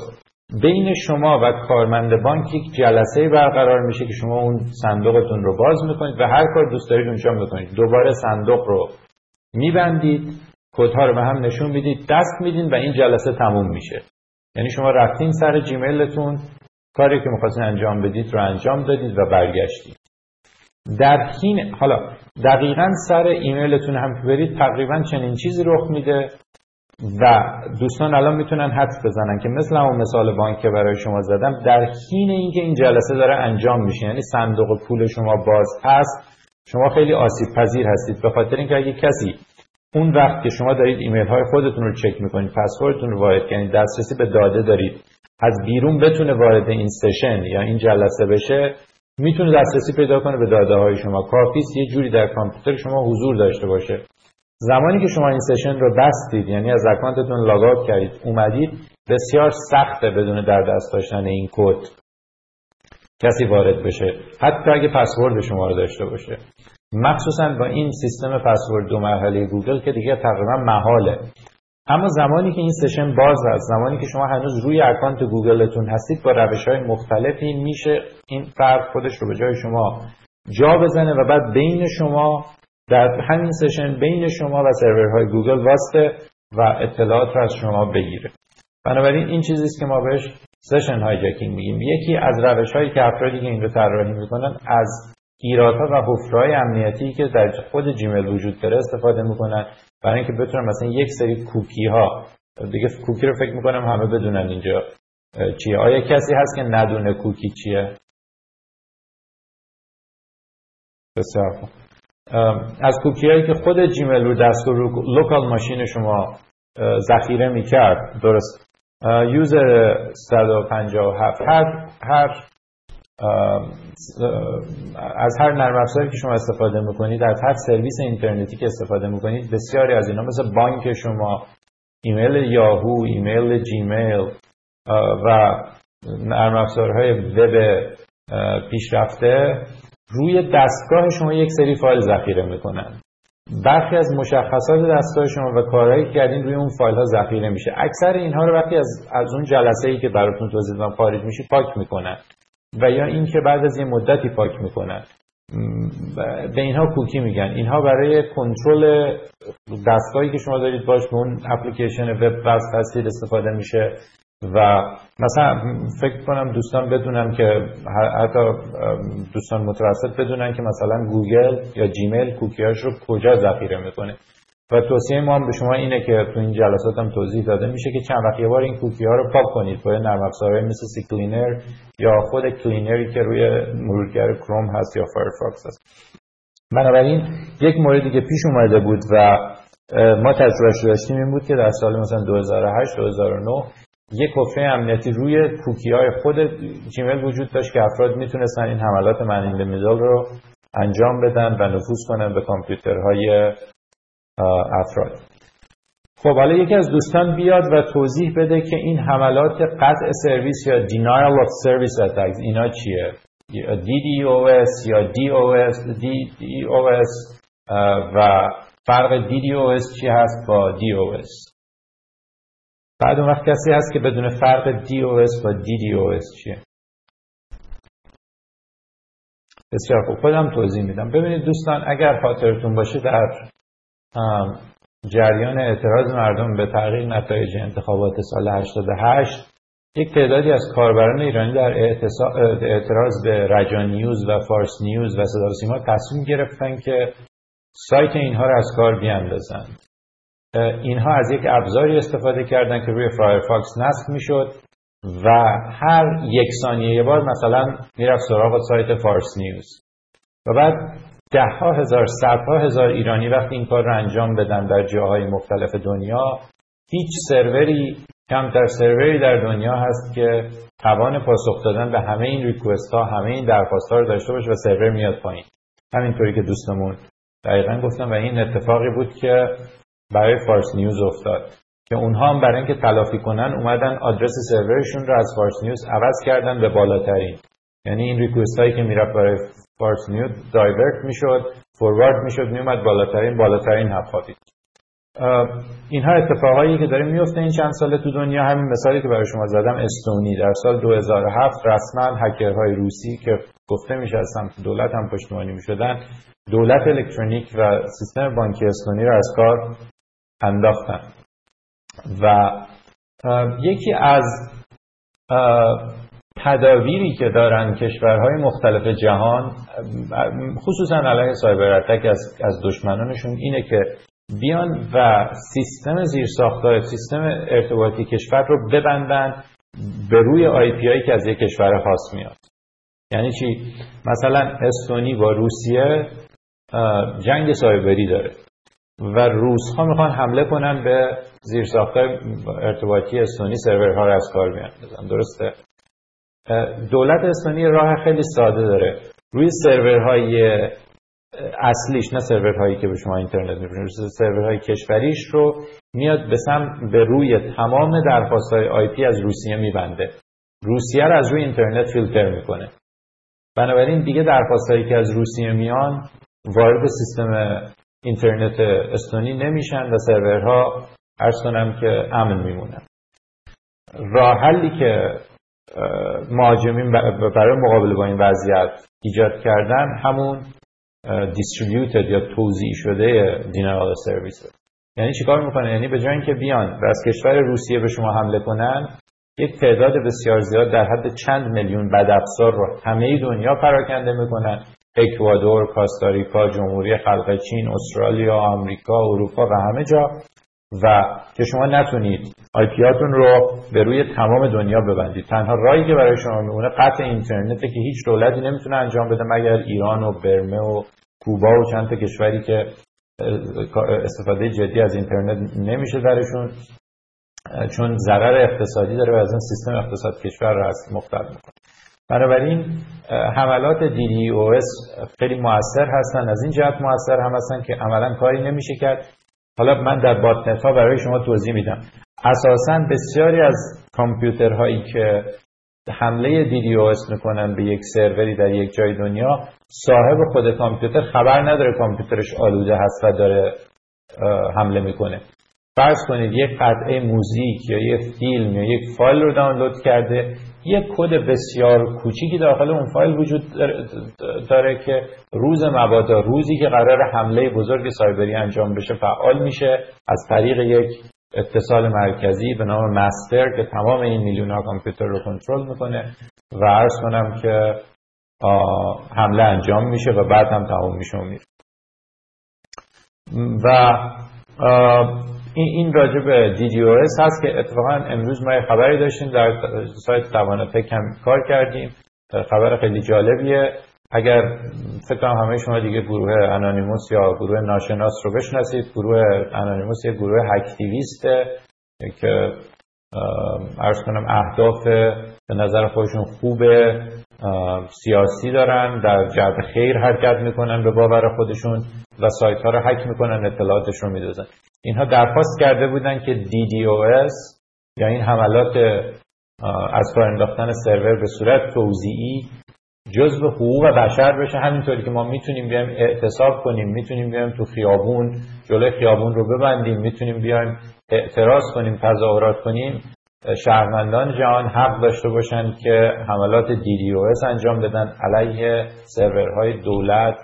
بین شما و کارمند بانک یک جلسه برقرار میشه که شما اون صندوقتون رو باز می‌کنید و هر کار دوست دارید اونجا می‌کنید دوباره صندوق رو میبندید کدها رو به هم نشون می‌دید دست میدین و این جلسه تموم میشه. یعنی شما رفتین سر جیمیلتون کاری که می‌خواستین انجام بدید رو انجام دادید و برگشتید. در حین حالا دقیقا سر ایمیلتون هم برید تقریبا چنین چیزی رخ میده و دوستان الان می‌تونن حدس بزنن که مثل اون مثال بانک که برای شما زدم در حین اینکه این جلسه داره انجام میشه یعنی صندوق پول شما باز هست شما خیلی آسیب پذیر هستید. به خاطر اینکه اگه کسی اون وقت که شما دارید ایمیل های خودتون رو چک می‌کنید پسوردتون رو وارد کنید دسترسی به داده دارید از بیرون بتونه وارد این session یا این جلسه بشه می‌تونه دسترسی پیدا کنه به داده های شما. کافیست یه جوری در کامپیوتر شما حضور داشته باشه. زمانی که شما این session رو بستید یعنی از اکانتتون log out کردید اومدید بسیار سخته بدون در دست داشتن این کد کسی وارد بشه. حتی اگه پسورد شما رو داشته باشه. مخصوصا با این سیستم پسورد دو مرحله گوگل که دیگه تقریبا محاله. اما زمانی که این session باز است زمانی که شما هنوز روی اکانت گوگلتون هستید با روش های مختلفی میشه این فرد خودش رو به جای شما جا بزنه و بعد بین شما در همین session بین شما و سرورهای گوگل وایسته و اطلاعات رو از شما بگیره. بنابراین این چیزی است که ما بهش session hijacking میگیم. یکی از روش هایی که افرادی که این رو طراحی می‌کنن از ایرادها و حفره‌های امنیتی که در خود جیمیل وجود داره استفاده می‌کنن. برای اینکه بتونن مثلا یک سری کوکی ها دیگه کوکی رو فکر می‌کنم همه بدونن اینجا چیه. آیا کسی هست که ندونه کوکی چیه؟ بسیار از کوکی هایی که خود جیمیل رو دستگاه رو local machine شما ذخیره می‌کرد درست. user 157 هر هر از هر نرم افزاری که شما استفاده می‌کنید از هر سرویس اینترنتی که استفاده می‌کنید بسیاری از اینا مثل بانک شما ایمیل یاهو ایمیل جیمیل و نرم افزارهای وب پیشرفته روی دستگاه شما یک سری فایل ذخیره می‌کنن. برخی از مشخصات دستگاه شما و کارهایی که کردین روی اون فایل ها ذخیره میشه. اکثر اینها رو وقتی از, از اون جلسه ای که براتون توضیح دادم خارج میشه پاک می‌کنن. و یا اینکه بعد از یه مدتی پاک می‌کنن. به اینها کوکی میگن. اینها برای کنترل دستگاهی که شما دارید باش به اون اپلیکیشن وب وصل هستید استفاده میشه. و مثلا فکر کنم دوستان بدونن که حتی دوستان متوسط بدونن که مثلا گوگل یا جیمیل کوکیاش رو کجا ذخیره می‌کنه. و توصیه ما هم به شما اینه که تو این جلسات هم توضیح داده میشه که چند وقت یه بار این کوکی ها رو پاک کنید با نرم افزارهای مثل CCleaner یا خود cleaner ی که روی مرورگر کروم هست یا فایرفاکس هست. بنابراین یک موردی که پیش اومده بود و ما تجربهش داشتیم این بود که در سال مثلا 2008 2009 یک حفره امنیتی روی کوکی های خود جیمیل وجود داشت که افراد می‌تونستن این حملات man in the middle رو انجام بدن و نفوذ کنن به کامپیوترهای افراد. خب حالا یکی از دوستان بیاد و توضیح بده که این حملات قطع سرویس یا denial of service attacks اینا چیه؟ DDoS یا DOS DDoS و فرق DDoS چی هست با DOS بعد اون وقت کسی هست که بدون فرق DOS با DDoS چیه؟ بسیار خوب خودم توضیح میدم. ببینید دوستان اگر خاطرتون باشه در جریان اعتراض مردم به تغییر نتایج انتخابات سال 88 یک تعدادی از کاربران ایرانی در اعتراض به رجا نیوز و فارس نیوز و صدا سیما تصمیم گرفتن که سایت اینها را از کار بیاندازن. اینها از یک ابزاری استفاده کردن که روی فایرفاکس نصب می‌شد و هر یک ثانیه یه بار مثلا می‌رفت سراغ سایت فارس نیوز. و بعد ده ها هزار صدها هزار ایرانی وقتی این کار رو انجام بدن در جاهای مختلف دنیا هیچ سروری کمتر سروری در دنیا هست که توان پاسخ دادن به همه این ریکوست ها همه این درخواست ها رو داشته باشه و سرور میاد پایین. همینطوری که دوستمون دقیقا گفتم و این اتفاقی بود که برای فارس نیوز افتاد که اونها هم برای اینکه تلافی کنن اومدن آدرس سرورشون رو از فارس نیوز عوض کردن به بالاترین. یعنی این ریکوست هایی که می‌رفت برای فارس نیوز دایورت می‌شد فوروارد می‌شد میومد بالاترین بالاترین هم خوابید. اینها اتفاقایی که داره میفته این چند ساله تو دنیا. همین مثالی که برای شما زدم استونی. در سال 2007 رسما هکرهای روسی که گفته میشه از سمت دولت هم پشتیبانی می‌شدن دولت الکترونیک و سیستم بانکی استونی رو از کار انداختن. و یکی از تدابیری که دارن کشورهای مختلف جهان خصوصا علیه سایبر اتک از, از دشمنانشون اینه که بیان و سیستم زیرساختهای سیستم ارتباطی کشور رو ببندن به روی IP‌هایی که از یک کشور خاص میاد. یعنی چی؟ مثلا استونی با روسیه جنگ سایبری داره و روس ها می‌خوان حمله کنن به زیرساختهای ارتباطی استونی سرورها رو از کار بیاندازن. درسته؟ دولت استونی راه خیلی ساده داره. روی سرورهای اصلیش نه سرورهایی که به شما اینترنت میفرسته سرورهای کشوریش رو میاد به سم به روی تمام درخواست های آی پی از روسیه میبنده. روسیه رو از روی اینترنت فیلتر می‌کنه. بنابراین دیگه درخواست هایی که از روسیه میان وارد سیستم اینترنت استونی نمیشن و سرورها ارز کنم که امن میمونن. راه حلی که مهاجمین برای مقابله با این وضعیت ایجاد کردن همون دیستریبیوتد یا توزیع شده دینرال سرویس یعنی چیکار می‌کنه؟ یعنی به جای اینکه بیان و از کشور روسیه به شما حمله کنن یک تعداد بسیار زیاد در حد چند میلیون بدافزار رو همه دنیا پراکنده می‌کنن. اکوادور، کاستاریکا، جمهوری خلق چین، استرالیا، آمریکا، اروپا و همه جا. و که شما نتونید آیپیاتون رو به روی تمام دنیا ببندید. تنها رایی که برای شما میمونه قطع اینترنته که هیچ دولتی نمی‌تونه انجام بده مگر ایران و برمه و کوبا و چند تا کشوری که استفاده جدی از اینترنت نمیشه درشون. چون ضرر اقتصادی داره و از این سیستم اقتصاد کشور رو از مختل می‌کنه. بنابراین حملات DDoS خیلی موثر هستن. از این جهت موثر هم هستن که عملا کاری نمیشه کرد. حالا من در باتنت ها برای شما توضیح میدم. اساسا بسیاری از کامپیوترهایی که حمله DDoS می‌کنن به یک سروری در یک جای دنیا صاحب خود کامپیوتر خبر نداره کامپیوترش آلوده هست و داره حمله می‌کنه. فرض کنید یک قطعه موزیک یا یک فیلم یا یک فایل رو دانلود کرده یک کد بسیار کوچیکی داخل اون فایل وجود داره که روز مبادا روزی که قرار حمله بزرگ سایبری انجام بشه فعال میشه. از طریق یک اتصال مرکزی به نام مستر که تمام این میلیون ها کامپیوتر رو کنترل می‌کنه و عرض کنم که حمله انجام میشه و بعد هم تمام میشه و میره و این این راجع به DDoS هست که اتفاقا امروز ما خبری داشتیم در سایت تواناتک هم کار کردیم. خبر خیلی جالبیه. اگر فکر کنم همه شما دیگه گروه انانیموس یا گروه ناشناس رو بشناسید. گروه انانیموس یه گروه هکتیویسته که ارز کنم اهداف به نظر خودشون خوبه سیاسی دارن در جهت خیر حرکت می‌کنن به باور خودشون و سایت ها رو حک می‌کنن اطلاعاتش رو میدازن. اینها درخواست کرده بودن که DDoS یا این حملات از کار انداختن سرور به صورت توزیعی جزء حقوق بشر بشه. همینطوری که ما می‌تونیم بیایم اعتصاب کنیم می‌تونیم بیایم تو خیابون جلوی خیابون رو ببندیم می‌تونیم بیایم اعتراض کنیم تظاهرات کنیم. شهروندان جهان حق داشته باشند که حملات DDoS انجام بدن علیه سرورهای دولت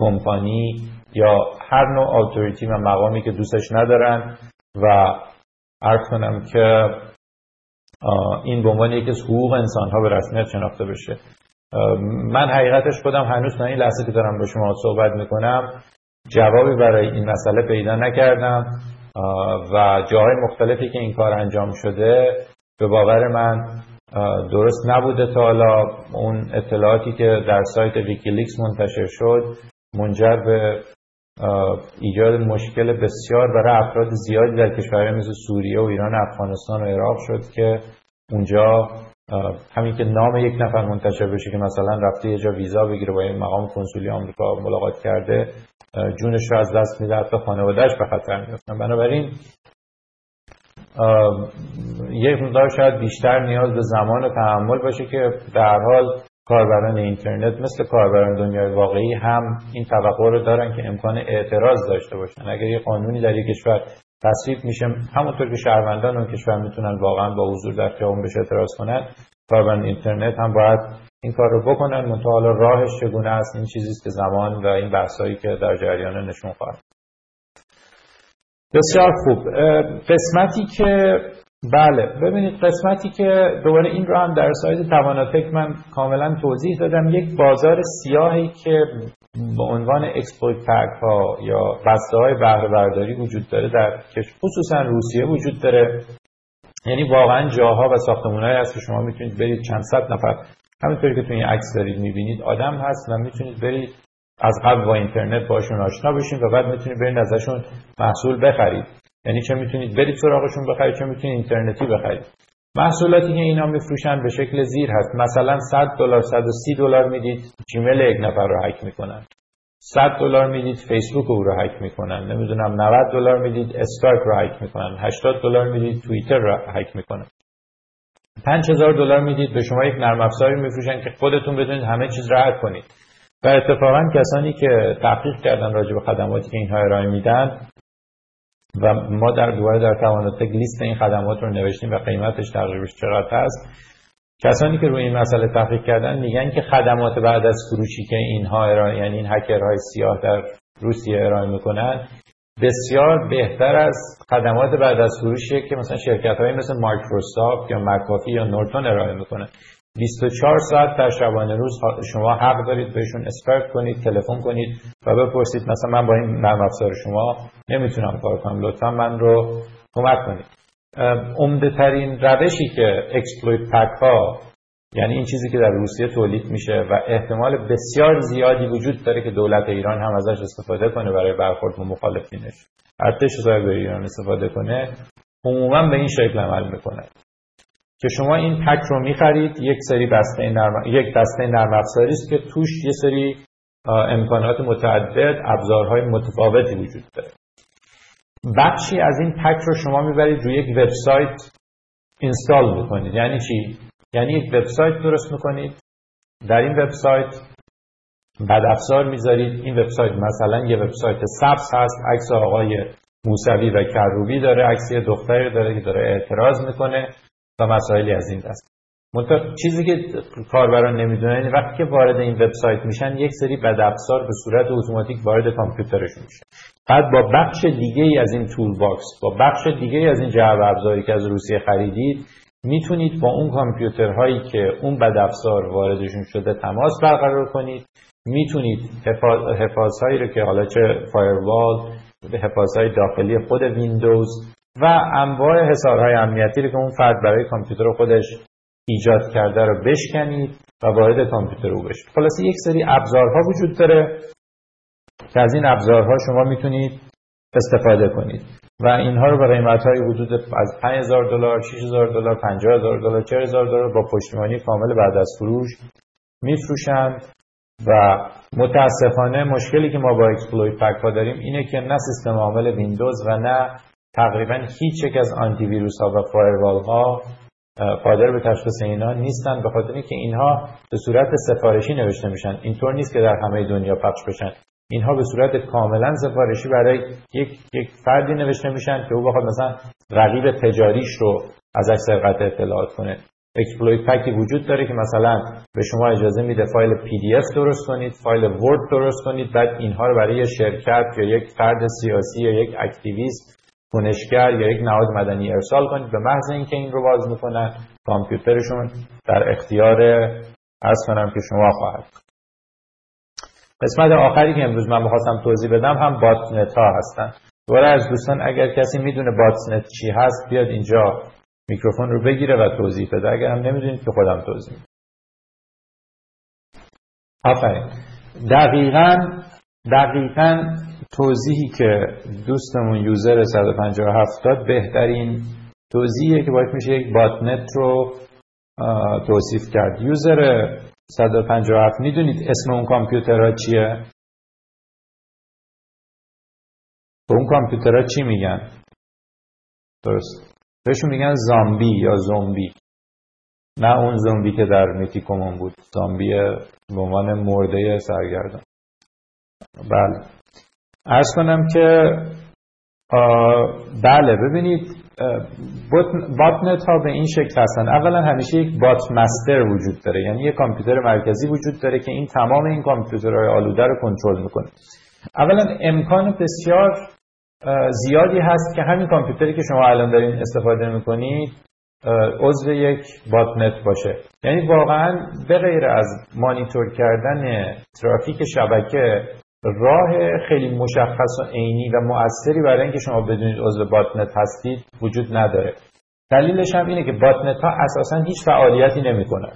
کمپانی یا هر نوع آتوریتی و مقامی که دوستش ندارن. و عرض کنم که این به عنوان یکی از حقوق انسان ها به رسمیت شناخته بشه. من حقیقتش خودم هنوز تا این لحظه که دارم با شما صحبت می‌کنم جوابی برای این مسئله پیدا نکردم. و جاهای مختلفی که این کار انجام شده به باور من درست نبوده تا حالا. اون اطلاعاتی که در سایت ویکیلیکس منتشر شد منجر به ایجاد مشکل بسیار برای افراد زیادی در کشورهای مثل سوریه و ایران افغانستان و عراق شد که اونجا همین که نام یک نفر منتشر بشه که مثلا رفته یه جا ویزا بگیره با این مقام کنسولی آمریکا ملاقات کرده جونش رو از دست میده حتی خانوادهش به خطر میفتن بنابراین یک مقدار شاید بیشتر نیاز به زمان و تحمل باشه که در حال کاربران اینترنت مثل کاربران دنیای واقعی هم این توقع رو دارن که امکان اعتراض داشته باشن. اگر یه قانونی در یک کشور تصویب میشه همونطور که شهروندان اون کشور می‌تونن واقعا با حضور در خیابون بهش اعتراض کنن کاربران اینترنت هم باید این کار رو بکنن. منتها راهش چگونه است این چیزی که زمان و این بحثایی که در جریان نشون خواهد. بسیار خوب. قسمتی که بله. ببینید قسمتی که دوباره این رو هم در سایت تواناتک من کاملا توضیح دادم. یک بازار سیاهی که به عنوان exploit pack ها یا بسته های بهره برداری وجود داره در خصوصا روسیه وجود داره. یعنی واقعا جاها و ساختمانهایی هست که شما می‌تونید برید. چند صد نفر. همینطوری که توی این عکس دارید می‌بینید آدم هست و می‌تونید برید از قبل با اینترنت باشون آشنا بشین و بعد می‌تونید برید ازشون محصول بخرید. یعنی چه می‌تونید برید سراغشون بخرید چه می‌تونید اینترنتی بخرید. محصولاتی که اینا میفروشن به شکل زیر هست. مثلا 100 دلار 130 دلار می‌دید جیمیل یک نفر رو هک می‌کنن. 100 دلار می‌دید فیسبوک رو هک می‌کنن. نمی‌دونم 90 دلار می‌دید اسکایپ رو هک می‌کنن. 80 دلار می‌دید توییتر رو هک می‌کنن. 5000 دلار می‌دید به شما یک نرم افزاری میفروشن که خودتون بدونید همه چیز رو کنید. و اتفاقا کسانی که تحقیق کردن راجع به خدماتی که اینها ارائه میدن و ما در دوباره در تواناتک لیست این خدمات رو نوشتیم و قیمتش تقریبش چقدر هست کسانی که روی این مسئله تحقیق کردن میگن که خدمات بعد از فروشی که اینها ارائه یعنی این هکرهای سیاه در روسیه ارائه می‌کنن بسیار بهتر از خدمات بعد از فروشی که مثلا شرکت های مثل مایکروسافت یا مکافی یا نورتون ارائه می‌کنن. 24 ساعت در شبانه روز شما حق دارید بهشون اسپرت کنید تلفن کنید و بپرسید مثلا من با این نرم افزار شما نمی‌تونم کار کنم لطفا من رو کمک کنید. عمده ترین روشی که exploit pack ها یعنی این چیزی که در روسیه تولید میشه و احتمال بسیار زیادی وجود داره که دولت ایران هم ازش استفاده کنه برای برخورد با مخالفینش. ارتش به ایران استفاده کنه عموما به این شکل عمل می‌کنه. که شما این پک رو می‌خرید یک سری بسته نرم یک دسته نرم افزاری است که توش یه سری امکانات متعدد ابزارهای متفاوتی وجود داره. بخشی از این پک رو شما می‌برید روی یک وبسایت اینستال بکنید. یعنی چی؟ یعنی یک وبسایت درست می‌کنید. در این وبسایت بد افزار می‌ذارید. این وبسایت مثلا یه وبسایت سبز هست. عکس آقای موسوی و کروبی داره. عکس دختری داره که داره اعتراض می‌کنه. و مسائلی از این دست. چیزی که کاربران نمی‌دونن وقتی که وارد این وبسایت میشن یک سری بد افزار به صورت اتوماتیک وارد کامپیوترشون میشه بعد با بخش دیگه ای از این toolbox با بخش دیگه ای از این جعبه ابزاری که از روسیه خریدید می‌تونید با اون کامپیوترهایی که اون بد افزار واردشون شده تماس برقرار کنید. می‌تونید حفاظ هایی رو که حالا چه فایروال حفاظ های داخلی خود ویندوز و انواع حسارهای امنیتی رو که اون فرد برای کامپیوتر خودش ایجاد کرده رو بشکنید و وارد کامپیوتر او بشید خلاصه یک سری ابزارها وجود داره که از این ابزارها شما می‌تونید استفاده کنید. و اینها رو به قیمت های حدود از 5000 دلار، 6000 دلار، 50000 دلار، 40000 دلار با پشتیبانی کامل بعد از فروش میفروشند. و متاسفانه مشکلی که ما با exploit pack داریم اینه که نه سیستم عامل ویندوز و نه تقریبا هیچ یک از آنتی ویروس ها و firewall ها قادر به تشخیص اینها نیستن به خاطر اینکه اینها به صورت سفارشی نوشته میشن. اینطور نیست که در همه دنیا پخش بشن. اینها به صورت کاملا سفارشی برای یک یک فردی نوشته میشن که او بخواد مثلا رقیب تجاریش رو ازش سرقت اطلاعات کنه. exploit pack ی وجود داره که مثلا به شما اجازه میده فایل PDF درست کنید فایل ورد درست کنید بعد اینها رو برای شرکت یا یک فرد سیاسی یا یک activist کنشگر یا یک نهاد مدنی ارسال کنید به محض اینکه این رو باز می‌کنن کامپیوترشون در اختیار عرض کنم که شما خواهد قسمت آخری که امروز من می‌خواستم توضیح بدم هم botnet ها هستن. دوباره از دوستان اگر کسی می‌دونه botnet چی هست بیاد اینجا میکروفون رو بگیره و توضیح بده. اگر هم نمی‌دونید که خودم توضیح آفرین. دقیقا دقیقا توضیحی که دوستمون user 157 داد بهترین توضیحیه که باید میشه یک botnet رو توصیف کرد. user 157 می‌دونید اسم اون کامپیوترها چیه؟ به اون کامپیوترها چی میگن؟ درست. بهشون میگن زامبی یا زومبی. نه اون زومبی که در میتیکومون بود. زامبی به عنوان مرده سرگردان. بله. ارز کنم که بله ببینید باتنت ها به این شکل هستن. اولا همیشه یک بات مستر وجود داره یعنی یک کامپیوتر مرکزی وجود داره که این تمام این کامپیوترهای آلوده رو کنترل می‌کنه. اولا امکان بسیار زیادی هست که همین کامپیوتری که شما الان دارین استفاده می‌کنید عضو یک باتنت باشه. یعنی واقعا به غیر از مانیتور کردن ترافیک شبکه راه خیلی مشخص و عینی و مؤثری برای اینکه شما بدونید عضو باتنت هستید وجود نداره. دلیلش هم اینه که باتنت ها اساسا هیچ فعالیتی نمی‌کنن.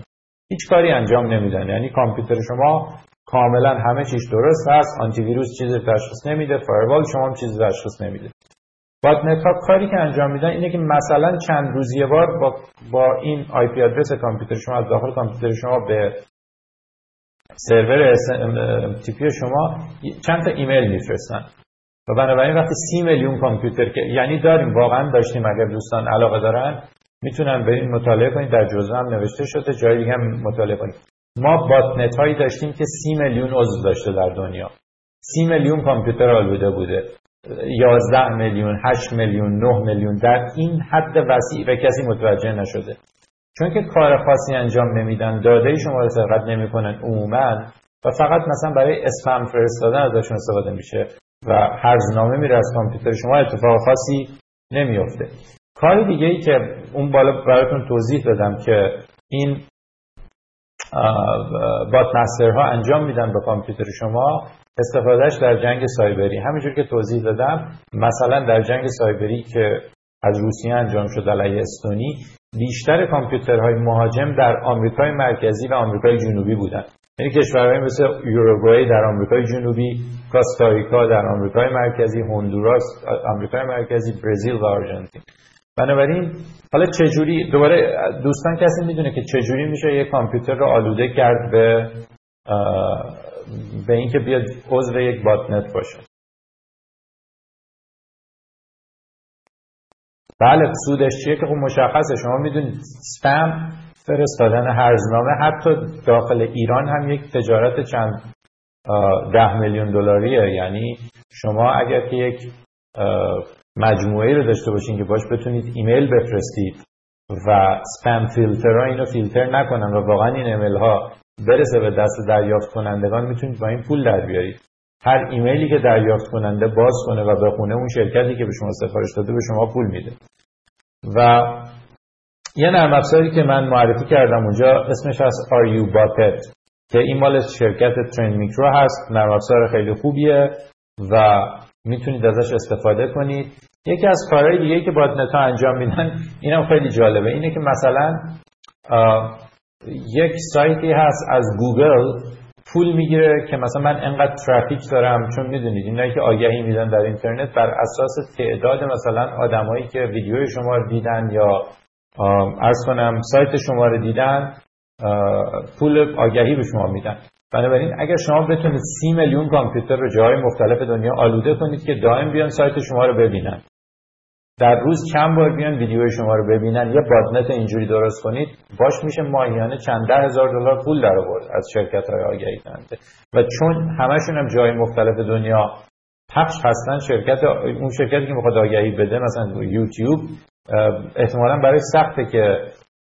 هیچ کاری انجام نمیدن. یعنی کامپیوتر شما کاملا همه چیز درست هست آنتی ویروس چیزی تشخیص نمیده firewall شما هم چیزی تشخیص نمیده. botnet ها کاری که انجام میدن اینه که مثلا چند روز یه بار با, با این IP address کامپیوتر شما از داخل کامپیوتر شما به سرور TP شما چند تا ایمیل میفرستن؟ و بنابراین وقتی سی میلیون کامپیوتر که یعنی داریم واقعا داشتیم اگر دوستان علاقه دارن می‌تونن به این مطالعه کنید. در جزوه هم نوشته شده جای دیگه هم مطالعه کنید. ما باتنت هایی داشتیم که سی میلیون عضو داشته در دنیا. سی میلیون کامپیوتر آلوده بوده 11 میلیون 8 میلیون 9 میلیون. در این حد وسیع و کسی متوجه نشده. چون که کار خاصی انجام نمیدن داده شما رو سرقت نمی‌کنن عموما و فقط مثلا برای اسپم فرستادن ازشون استفاده میشه و هرزنامه میره از کامپیوتر شما اتفاق خاصی نمیافته. کار دیگه ای که اون بالا براتون توضیح دادم که این بات ها انجام میدن به کامپیوتر شما استفادهش در جنگ سایبری. همینجور که توضیح دادم مثلا در جنگ سایبری که از روسیه انجام شد علیه استونی بیشتر کامپیوترهای مهاجم در آمریکای مرکزی و آمریکای جنوبی بودند یعنی کشورهای مثل یوروگوئه در آمریکای جنوبی کاستاریکا در آمریکای مرکزی هندوراس آمریکای مرکزی برزیل و آرژانتین. بنابراین حالا چجوری دوباره دوستان کسی می‌دونه که چجوری میشه یه کامپیوتر رو آلوده کرد به به اینکه بیاد عضو یک باتنت باشه. بله سودش چیه که خب مشخصه. شما می‌دونید سپم فرستادن هرزنامه حتی داخل ایران هم یک تجارت چند ده میلیون دلاریه. یعنی شما اگر که یک مجموعه رو داشته باشین که باش بتونید ایمیل بفرستید و سپم فیلترها اینو فیلتر نکنن و واقعا این ایمیل ها برسه به دست دریافت کنندگان می‌تونید با این پول در بیارید. هر ایمیلی که دریافت کننده باز کنه و بخونه اون شرکتی که به شما سفارش داده به شما پول میده. و یه نرم افزاری که من معرفی کردم اونجا اسمش از RU Bucket که این مال شرکت ترند میکرو هست. نرم افزار خیلی خوبیه و می‌تونید ازش استفاده کنید. یکی از کارهای دیگه که botnet ها انجام میدن اینم خیلی جالبه. اینه که مثلا یک سایتی هست از گوگل پول می‌گیره که مثلا من انقدر ترافیک دارم چون می‌دونید اینایی که آگهی میدن در اینترنت بر اساس تعداد مثلا آدمایی که ویدیوی شما رو دیدن یا ارز کنم سایت شما رو دیدن پول آگهی به شما میدن. بنابراین اگر شما بتونید سی میلیون کامپیوتر رو جای مختلف دنیا آلوده کنید که دائم بیان سایت شما رو ببینن. در روز چند بار بیان ویدیو شما رو ببینن یه بادنت اینجوری درست کنید باش میشه ماهیانه چند ده هزار دلار پول در آورد از شرکت های آگهی کننده و چون همشون هم جای مختلف دنیا پخش هستن شرکت اون شرکتی که می‌خواد آگهی بده مثلا یوتیوب احتمالا برای سخته که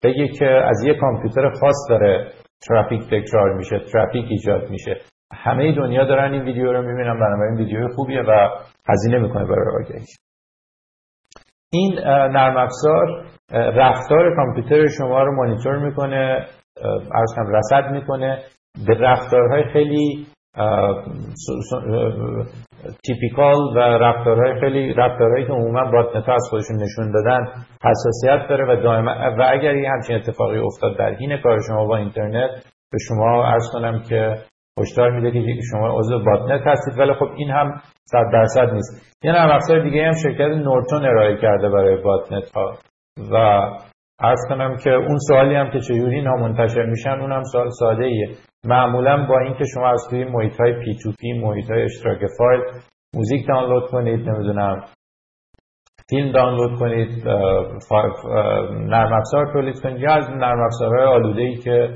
بگه که از یه کامپیوتر خاص داره ترافیک تکرار میشه ترافیک ایجاد میشه. همه دنیا دارن این ویدیو رو می‌بینن بنابراین ویدیو خوبیه و هزینه می‌کنه برای آگهی. این نرم افزار رفتار کامپیوتر شما رو مانیتور می‌کنه ارز کنم رصد می‌کنه. به رفتارهای خیلی تیپیکال و رفتارهای خیلی رفتارهایی که عموما باتنت از خودشون نشون دادن حساسیت داره و دائما و اگر یه همچین اتفاقی افتاد در حین کار شما با اینترنت به شما ارز کنم که هشدار میده که شما عضو باتنت هستید ولی خب این هم صد درصد نیست. یه نرم افزار دیگه هم شرکت نورتون ارائه کرده برای باتنت ها و عرض کنم که اون سوالی هم که چجوری اینها منتشر میشن اونم سوال ساده ایه معمولا با اینکه شما از توی محیط های P2P محیط های اشتراک فایل موزیک دانلود کنید نمی‌دونم فیلم دانلود کنید نرم افزار تولید کنید یا از نرم افزارهای آلوده ای که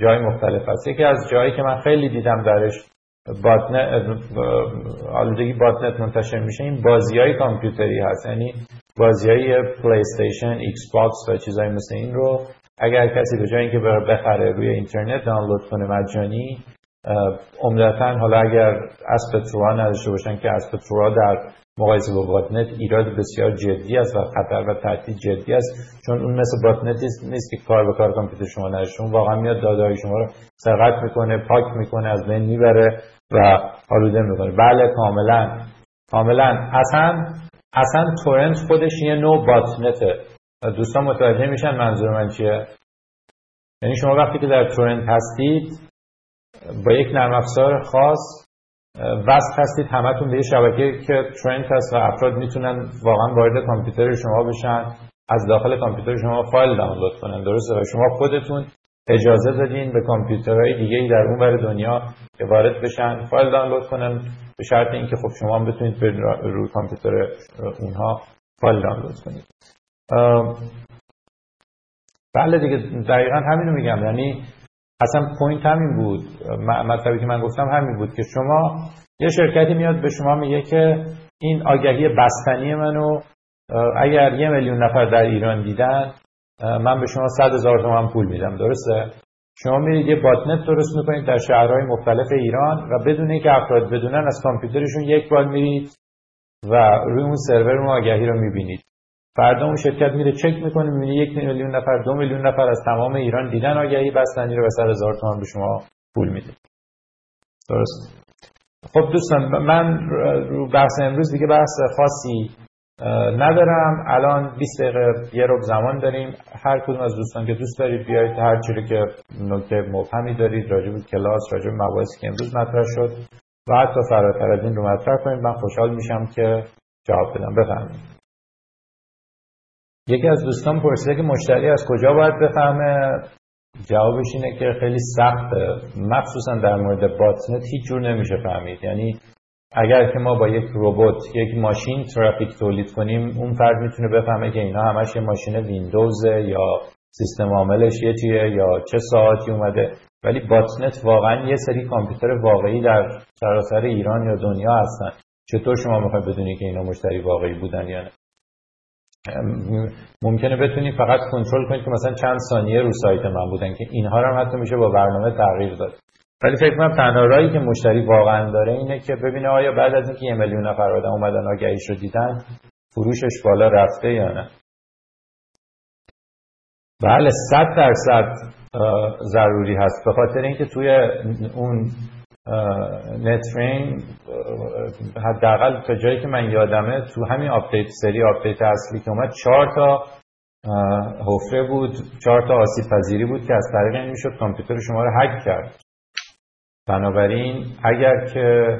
جای مختلف هست یکی از جایی که من خیلی دیدم درش آلودگی botnet منتشر میشه این بازی های کامپیوتری هست. یعنی بازی های پلی استیشن ایکس باکس و چیزهای مثل این رو اگر کسی به جای اینکه بخره روی اینترنت دانلود کنه مجانی عمدتا حالا اگر اسب تروا نداشته باشن که اسب تروا در مقایسه با باتنت ایراد بسیار جدی است و خطر و تهدید جدی است. چون اون مثل باتنت نیست که کار به کار کامپیوتر شما نداشته اون واقعا میاد داده شما رو سرقت می‌کنه پاک می‌کنه از بین می‌بره و آلوده می‌کنه. بله کاملا. کاملا. اصلا اصلا تورنت خودش یه نوع باتنته دوستان متوجه میشن منظور من چیه؟ یعنی شما وقتی که در تورنت هستید با یک نرم افزار خاص وصل هستید همتون به یه شبکه که ترنت هست و افراد می‌تونن واقعا وارد کامپیوتر شما بشن از داخل کامپیوتر شما فایل دانلود کنن. درسته؟ و شما خودتون اجازه دادین به کامپیوترهای دیگه در اون بر دنیا که وارد بشن فایل دانلود کنن به شرط اینکه خب شما هم بتونید به روی کامپیوتر اونها فایل دانلود کنید. بله دیگه دقیقا همینو میگم. یعنی اصلا point همین بود. مطلبی که من گفتم همین بود که شما یه شرکتی میاد به شما میگه که این آگهی بستنی منو اگر یه میلیون نفر در ایران دیدن من به شما صد هزار تومن پول میدم. درسته؟ شما میرید یه botnet درست می‌کنید در شهرهای مختلف ایران و بدون اینکه افراد بدونن از کامپیوترشون یک بار میرید و روی اون سرور اون آگهی رو می‌بینید. فردا اون شرکت میره چک می‌کنه می‌بینه یک میلیون نفر دو میلیون نفر از تمام ایران دیدن آگهی بستنی رو به سر هزار تومان به شما پول میده. درست؟ خب دوستان من رو بحث امروز دیگه بحث خاصی ندارم. الان 20 دقیقه یه رب زمان داریم. هر کدوم از دوستان که دوست دارید بیایید هر چیزی که نکته مبهمی دارید راجع به کلاس راجع به مباحثی که امروز مطرح شد و حتی فراتر از این رو مطرح کنید. من خوشحال میشم که جواب بدم. بفرمایید. یکی از دوستان پرسیده که مشتری از کجا باید بفهمه؟ جوابش اینه که خیلی سخته مخصوصا در مورد باتنت هیچ جور نمیشه فهمید. یعنی اگر که ما با یک ربات یک ماشین ترافیک تولید کنیم اون فرد می‌تونه بفهمه که اینا همش یه ماشین ویندوزه یا سیستم عاملش یه چیه یا چه ساعتی اومده. ولی باتنت واقعا یه سری کامپیوتر واقعی در سراسر ایران یا دنیا هستن. چطور شما می‌خوای بدونی که اینا مشتری واقعی بودن یا نه؟ ممکنه بتونی فقط کنترل کنید که مثلا چند ثانیه رو سایت من بودن که اینها رو هم حتی میشه با برنامه تغییر داد. ولی فکر کنم تنها راهی که مشتری واقعا داره اینه که ببینه آیا بعد از اینکه یه میلیون نفر آدم اومدن آگهیش رو دیدن فروشش بالا رفته یا نه. بله صد درصد ضروری هست. به خاطر اینکه توی اون نترین حداقل تا جایی که من یادمه تو همین update سری update اصلی که اومد چهار تا حفره بود چهار تا آسیب پذیری بود که از طریق این می‌شد کامپیوتر شما رو هک کرد. بنابراین اگر که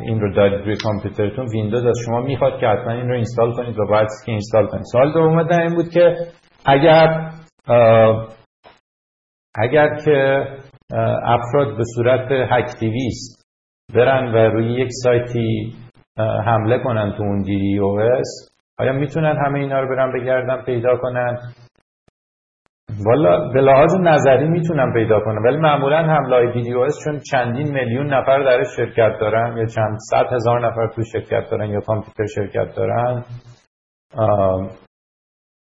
این رو دارید روی کامپیوترتون ویندوز از شما می‌خواد که حتما این رو install کنید و باید که install کنید. سوال دوم در این بود که اگر اگر که افراد به صورت hacktivist برن و روی یک سایتی حمله کنن تو اون DoS. آیا می‌تونن همه اینا رو برن بگردن پیدا کنن؟ والا به لحاظ نظری می‌تونم پیدا کنم ولی معمولا حمله های DDoS چون چندین میلیون نفر درش شرکت دارن یا چند صد هزار نفر تو شرکت دارن یا کامپیوتر شرکت دارن.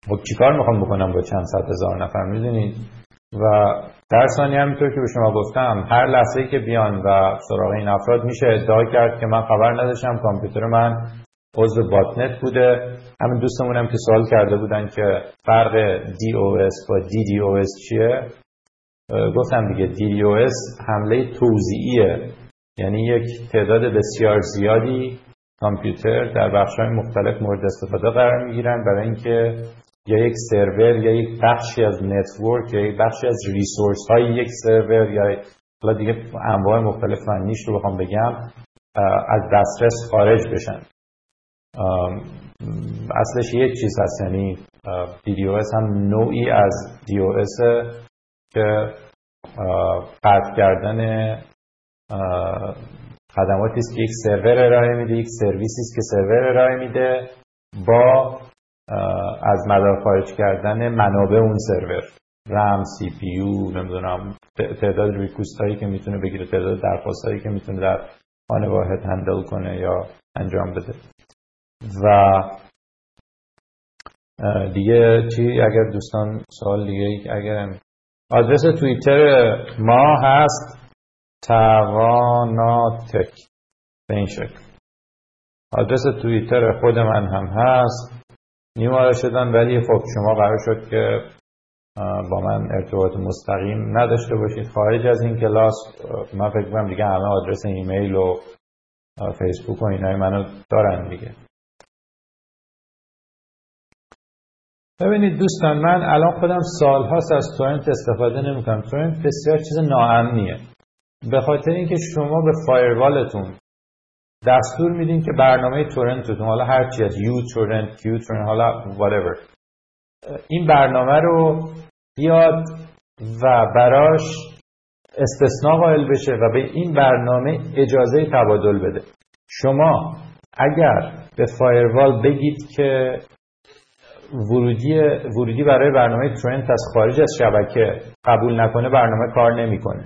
خب چیکار می‌خوام بکنم با چند صد هزار نفر؟ می‌دونید؟ و در ثانیه همینطور که به شما گفتم هر لحظه که بیان و سراغ این افراد میشه ادعا کرد که من خبر نداشتم کامپیوتر من عضو باتنت بوده. همین دوستمون هم که سوال کرده بودن که فرق DOS با DDoS چیه؟ گفتم دیگه DDoS حمله توزیعیه. یعنی یک تعداد بسیار زیادی کامپیوتر در بخش‌های مختلف مورد استفاده قرار می‌گیرن برای اینکه یا یک سرور یا یک بخشی از network یا یک بخشی از resource های یک سرور یا حالا دیگه انواع مختلف فنیش رو بخوام بگم از دسترس خارج بشن. اصلش یک چیز هست یعنی DDoS هم نوعی از DOS که قطع کردن خدماتی است که یک سرور ارائه میده یک سرویسی است که سرور ارائه میده با از مدار خارج کردن منابع اون سرور. رم سی پی یو نمی‌دونم تعداد ریکوست هایی که می‌تونه بگیره تعداد درخواست هایی که می‌تونه در آن واحد هندل کنه یا انجام بده. و دیگه چی؟ اگر دوستان سوال دیگه اگر آدرس توییتر ما هست تواناتک. به این شکل. آدرس توییتر خود من هم هست. نیواره شدن ولی خب شما قرار شد که با من ارتباط مستقیم نداشته باشید. خارج از این کلاس من فکر کنم دیگه همه آدرس ایمیل و فیسبوک و اینای منو دارن دیگه. ببینید دوستان من الان خودم سالهاست از تورنت استفاده نمی‌کنم. تورنت بسیار چیز ناامنیه. به خاطر اینکه شما به فایروالتون دستور میدین که برنامه تورنتتون حالا هر چی از یو تورنت کیو تورنت حالا whatever. این برنامه رو بیاد و براش استثناء قائل بشه و به این برنامه اجازه تبادل بده. شما اگر به فایروال بگید که ورودی, ورودی برای برنامه ترنت از خارج از شبکه قبول نکنه برنامه کار نمی‌کنه.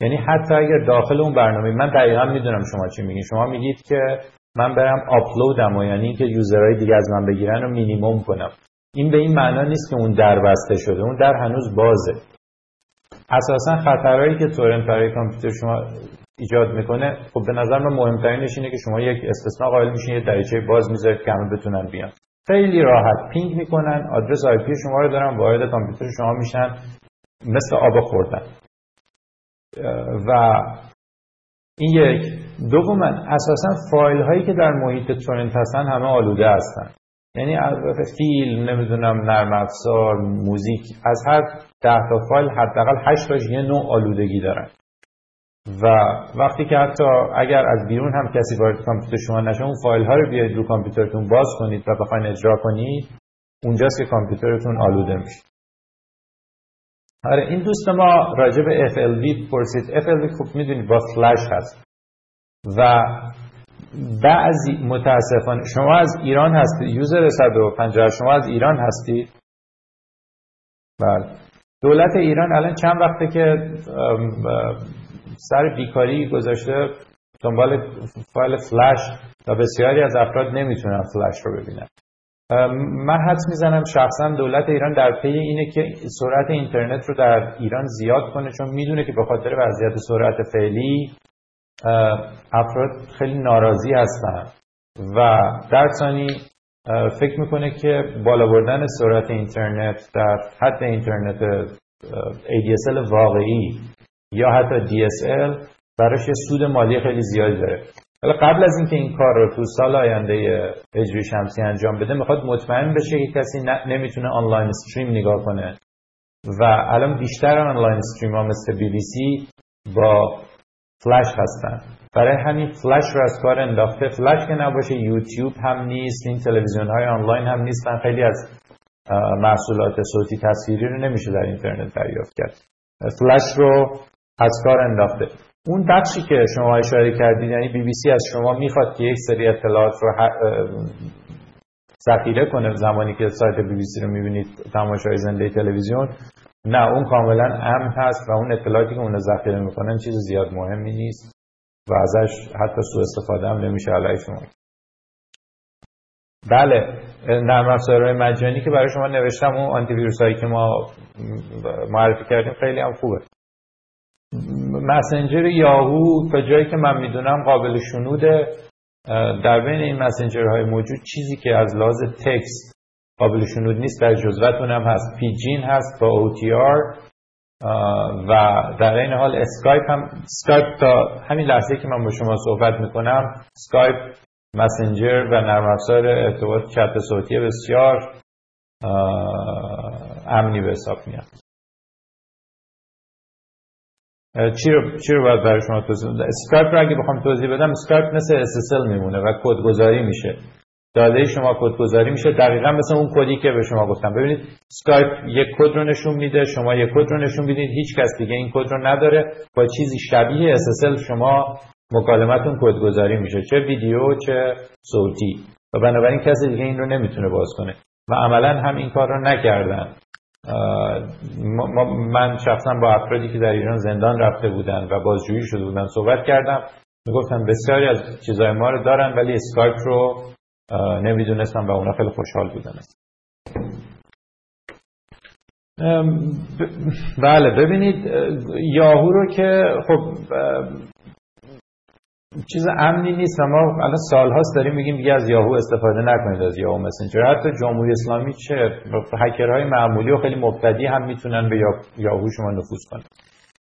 یعنی حتی اگر داخل اون برنامه من دقیقا می‌دونم شما چی میگید شما میگید که من برم آپلودم و یعنی که یوزرهای دیگه از من بگیرن رو مینیموم کنم. این به این معنا نیست که اون در بسته شده اون در هنوز بازه. اساسا خطرهایی که تورنت برای کامپیوتر شما ایجاد می‌کنه خب به نظر من مهمترینش اینه که شما یک استثناء قائل میشین یه دریچه باز می‌ذارید که همه بتونن بیان. خیلی راحت ping می‌کنن آدرس IP شما رو دارن وارد کامپیوتر شما میشن مثل آب خوردن. و این یک. دوما اساسا فایل هایی که در محیط torrent هستن همه آلوده هستن. یعنی فیلم نمی‌دونم نرم افزار موزیک از هر ده تا فایل حداقل 8 تاش یه نوع آلودگی دارن. و وقتی که حتی اگر از بیرون هم کسی وارد کامپیوتر شما نشه اون فایل ها رو بیاید رو کامپیوترتون باز کنید و بخواین اجرا کنید اونجاست که کامپیوترتون آلوده میشه. آره این دوست ما راجع به FLV پرسید. FLV خوب می‌دونید با فلش هست. و بعضی متاسفانه شما از ایران هستید یوزر 150 شما از ایران هستید بله. دولت ایران الان چند وقته که سر بیکاری گذاشته دنبال فایل فلش و بسیاری از افراد نمی‌تونن فلش رو ببینن. من حدس می‌زنم شخصا دولت ایران در پی اینه که سرعت اینترنت رو در ایران زیاد کنه چون می‌دونه که به خاطر وضعیت سرعت فعلی افراد خیلی ناراضی هستن. و در ثانی فکر می‌کنه که بالا بردن سرعت اینترنت در حد اینترنت ADSL واقعی یا حتی DSL براش یه سود مالی خیلی زیادی داره. ولی قبل از اینکه این کار رو تو سال آینده اجری شمسی انجام بده می‌خواد مطمئن بشه که کسی نمی‌تونه آنلاین استریم نگاه کنه. و الان بیشتر آنلاین استریم ها مثل بی بی سی با فلش هستن. برای همین فلش رو از کار انداخته. فلش که نباشه یوتیوب هم نیست این تلویزیون های آنلاین هم نیستن خیلی از محصولات صوتی تصویری رو نمیشه در اینترنت دریافت کرد. فلش رو از کار انداخته. اون بخشی که شما اشاره کردید یعنی بی بی سی از شما می‌خواد که یک سری اطلاعات رو ذخیره کنه زمانی که سایت بی بی سی رو می‌بینید تماشای زنده تلویزیون. نه اون کاملا امن هست و اون اطلاعاتی که اون ذخیره می‌کنن چیز زیاد مهمی نیست و ازش حتی سوء استفاده هم نمیشه علیه شما. بله نرم افزارهای مجانی که برای شما نوشتم اون آنتی ویروس هایی که ما معرفی کردیم خیلی هم خوبه. مسنجر یاهو تا جایی که من می‌دونم قابل شنوده در بین این مسنجرهای موجود چیزی که از لحاظ text قابل شنود نیست در جزوتون هم هست. پیجین هست با OTR و در این حال اسکایپ هم اسکایپ تا همین لحظه که من با شما صحبت می‌کنم اسکایپ مسنجر و نرم افزار ارتباط چت صوتی بسیار امنی به حساب میاد. چی رو, چی رو باید برای شما توضیح بدم؟ اسکایپ رو اگه بخوام توضیح بدم اسکایپ مثل SSL میمونه و کدگذاری میشه. داده شما کدگذاری میشه. دقیقا مثل اون کدی که به شما گفتم. ببینید اسکایپ یک کد رو نشون میده شما یک کد رو نشون می‌دید. هیچ کس دیگه این کد رو نداره. با چیزی شبیه SSL شما مکالمتون کدگذاری میشه. چه ویدیو چه صوتی. و بنابراین کسی دیگه این رو نمی‌تونه باز کنه. و عملا هم این کار رو نکردن. من شخصا با افرادی که در ایران زندان رفته بودن و بازجویی شده بودن صحبت کردم. می‌گفتن بسیاری از چیزای ما رو دارن ولی اسکایپ رو نمی‌دونستم و اونا خیلی خوشحال بودن. بله ببینید یاهو رو که خب چیز امنی نیست. ما الان سالهاست داریم میگیم دیگه از یاهو استفاده نکنید از یاهو مسنجر حتی جمهوری اسلامی چه هکرهای معمولی و خیلی مبتدی هم می‌تونن به یاهو شما نفوذ کنن.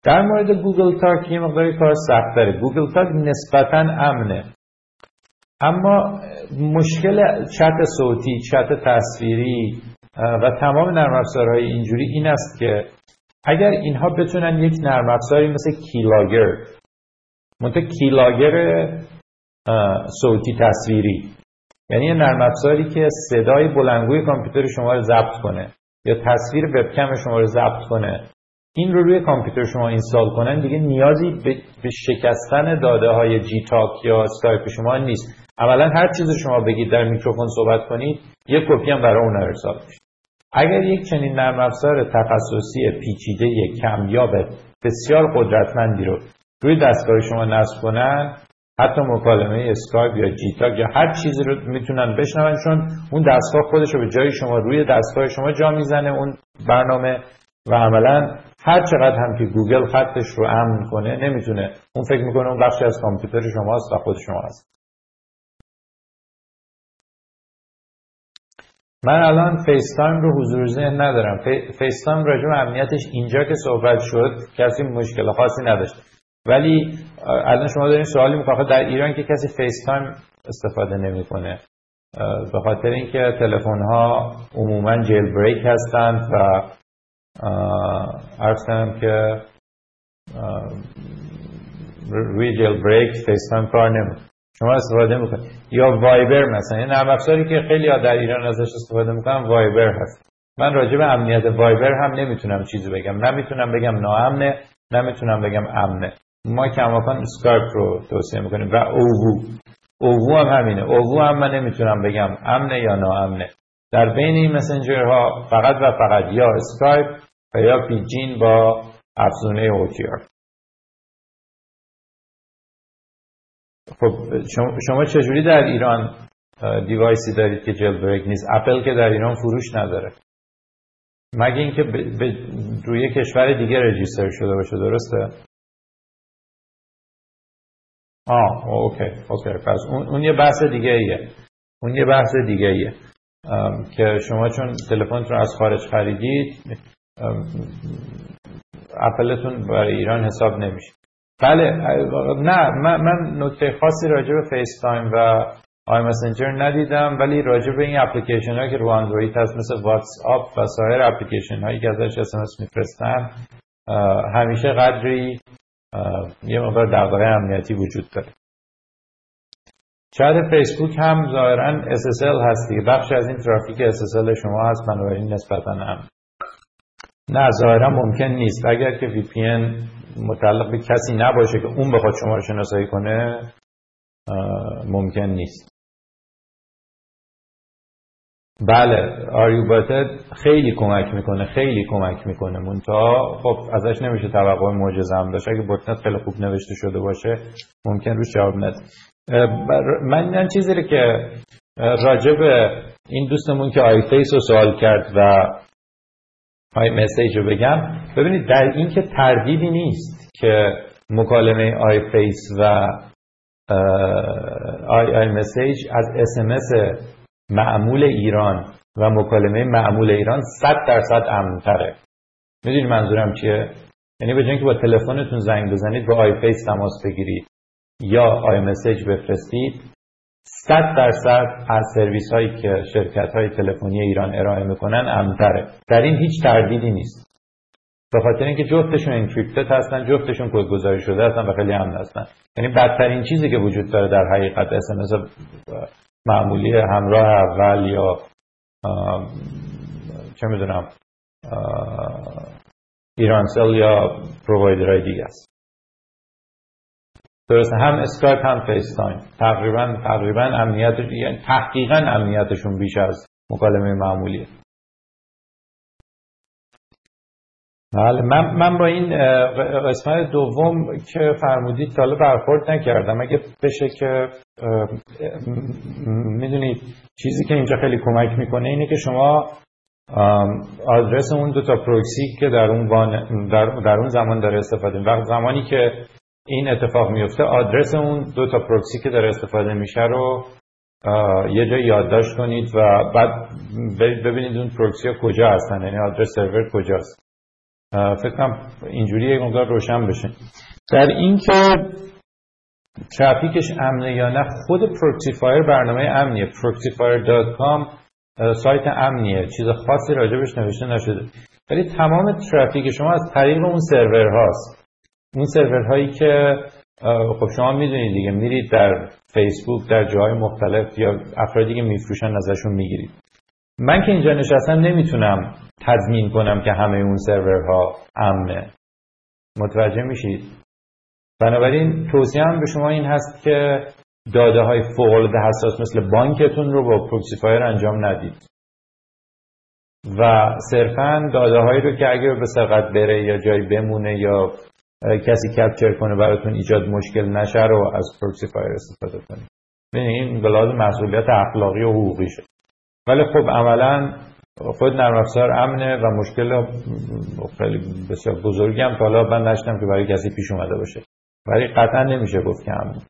در مورد گوگل تاک یه مقداری کار سخت داره. گوگل تاک نسبتا امنه. اما مشکل چت صوتی چت تصویری و تمام نرم افزارهای اینجوری این است که اگر اینها بتونن یک نرم افزاری مثل keylogger منتها keylogger صوتی تصویری. یعنی یه نرم افزاری که صدای بلندگوی کامپیوتر شما رو ضبط کنه یا تصویر وبکم شما رو ضبط کنه. این رو روی کامپیوتر شما install کنن دیگه نیازی به شکستن داده های جی تاک یا اسکایپ شما نیست. اولا هر چیز شما بگید در میکروفون صحبت کنید یک کپی هم برای اون ارسال میشه اگر یک چنین نرم افزار تخصصی پیچیده کمیاب بسیار قدرتمندی رو روی دستگاه شما نصب کنن حتی مکالمه اسکایپ یا جیتاک یا هر چیزی رو می‌تونن بشنون چون اون دستگاه خودش رو به جای شما روی دستگاه شما جا می‌زنه اون برنامه و عملا هر چقدر هم که گوگل خطش رو امن کنه نمی‌تونه. اون فکر می‌کنه اون بخشی از کامپیوتر شماست و خود شما هست. من الان فیس تایم رو حضور ذهن ندارم. فیس تایم راجع امنیتش اینجا که صحبت شد کسی مشکل خاصی نداشت ولی الان شما دارین سوالی می‌کنه در ایران که کسی فیس تایم استفاده نمی‌کنه به خاطر اینکه تلفن ها عموما jailbreak هستند و عرض که روی jailbreak فیس تایم کار نمی‌کنه. شما استفاده می‌کنید. یا وایبر مثلا این نرم افزاری که خیلی در ایران ازش استفاده می‌کنن وایبر هست. من راجع به امنیت وایبر هم نمی‌تونم چیزی بگم. نمی‌تونم بگم ناامنه نمی‌تونم بگم امنه. ما کماکان اسکایپ رو توصیه می‌کنیم و اووو اووو هم همینه. اووو هم من نمی‌تونم بگم امنه یا ناامنه. در بین این مسنجرها فقط و فقط یا اسکایپ و یا پیجین با افزونه OTR خب شما چجوری در ایران device ی دارید که jailbreak نیست؟ اپل که در ایران فروش نداره. مگه اینکه روی کشور دیگه register شده باشه درسته؟ آه okay okay پس اون, اون یه بحث دیگه ایه اون یه بحث دیگه ایه که شما چون تلفن رو از خارج خریدید اپلتون برای ایران حساب نمیشه. بله نه من, من نکته خاصی راجع به FaceTime و iMessenger ندیدم ولی راجع به این اپلیکیشن هایی که رو اندروید هست مثل واتس آپ و سایر اپلیکیشن هایی که ازش SMS میفرستن همیشه قدری یه مقدار دغدغه امنیتی وجود داره. چت فیسبوک هم ظاهرا SSL هست دیگه. بخش از این ترافیک SSL شما هست بنابراین نسبتا هم نه ظاهرا ممکن نیست. اگر که VPN متعلق به کسی نباشه که اون بخواد شما رو شناسایی کنه ممکن نیست. بله آریوباتد خیلی کمک می‌کنه خیلی کمک می‌کنه. منتها خب ازش نمیشه توقع معجزه هم داشت. اگه بوتنت خیلی خوب نوشته شده باشه ممکن روش جواب نده. من این چیزی رو که راجع به این دوستمون که iFace رو سوال کرد و iMessage رو بگم. ببینید در این که تردیدی نیست که مکالمه iFace و آی iMessage از SMS معمول ایران و مکالمه معمول ایران 100 درصد امنتره. می‌دونی منظورم چیه؟ یعنی به که با تلفنتون زنگ بزنید با iFace تماس بگیرید یا iMessage بفرستید 100 درصد از سرویس هایی که شرکت های تلفنی ایران ارائه می‌کنن امتره در این هیچ تردیدی نیست. به خاطر اینکه جفتشون انکریپتد هستن جفتشون کدگذاری شده هستن و خیلی امن هستن. یعنی بدترین چیزی که وجود داره در حقیقت اس معمولی همراه اول یا چه می‌دونم ایرانسل یا پرووایدرهای دیگه است. درست هم اسکایپ هم FaceTime تقریبا تقریبا امنیت یعنی تحقیقا امنیتشون بیش از مکالمه معمولیه. بله من, من با این قسمت دوم که فرمودید تا برخورد نکردم. اگه بشه که می‌دونید چیزی که اینجا خیلی کمک می‌کنه اینه که شما آدرس اون دو تا پروکسی که در اون, در, در اون زمان داره استفاده وقت زمانی که این اتفاق میفته آدرس اون دو تا پروکسی که داره استفاده میشه رو یه جای یادداشت کنید و بعد ببینید اون پروکسی ها کجا هستن. یعنی آدرس سرور کجاست. فکر کنم اینجوری یک مقدار روشن بشه. در اینکه ترافیکش امنه یا نه خود Proxifier برنامه امنیه. Proxifier.com سایت امنیه. چیز خاصی راجبش نوشته نشده. ولی تمام ترافیک شما از طریق اون سرور هاست. اون سرور هایی که خب شما می‌دونید دیگه. میرید در فیسبوک در جاهای مختلف یا افرادی که میفروشن ازشون می‌گیرید. من که اینجا نشستم نمی‌تونم تضمین کنم که همه اون سرورها امنه. متوجه میشید بنابراین توصیه هم به شما این هست که داده های فوق حساس مثل بانکتون رو با Proxifier انجام ندید. و صرفا داده هایی رو که اگر به سرقت بره یا جایی بمونه یا کسی capture کنه براتون ایجاد مشکل نشه رو از Proxifier استفاده کنید. این به لحاظ مسئولیت اخلاقی و حقوقی شد. ولی خب عملا خود نرم افزار امنه و مشکل خیلی بسیار بزرگی هم حالا من نشنیدم که برای کسی پیش اومده باشه. ولی قطعا نمیشه گفت که امن.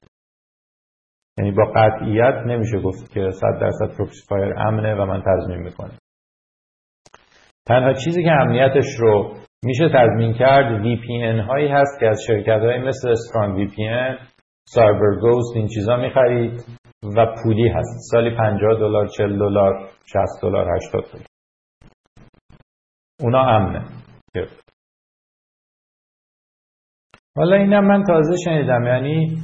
یعنی با قطعیت نمیشه گفت که 100 درصد Proxifier امنه و من تضمین می‌کنم. تنها چیزی که امنیتش رو میشه تضمین کرد VPN هایی هست که از شرکت های مثل Strong VPN CyberGhost این چیزا می‌خرید. و پولی هست. سالی 50 دلار 40 دلار 60 دلار 80 دلار. اونا امنه. حالا اینم من تازه شنیدم. یعنی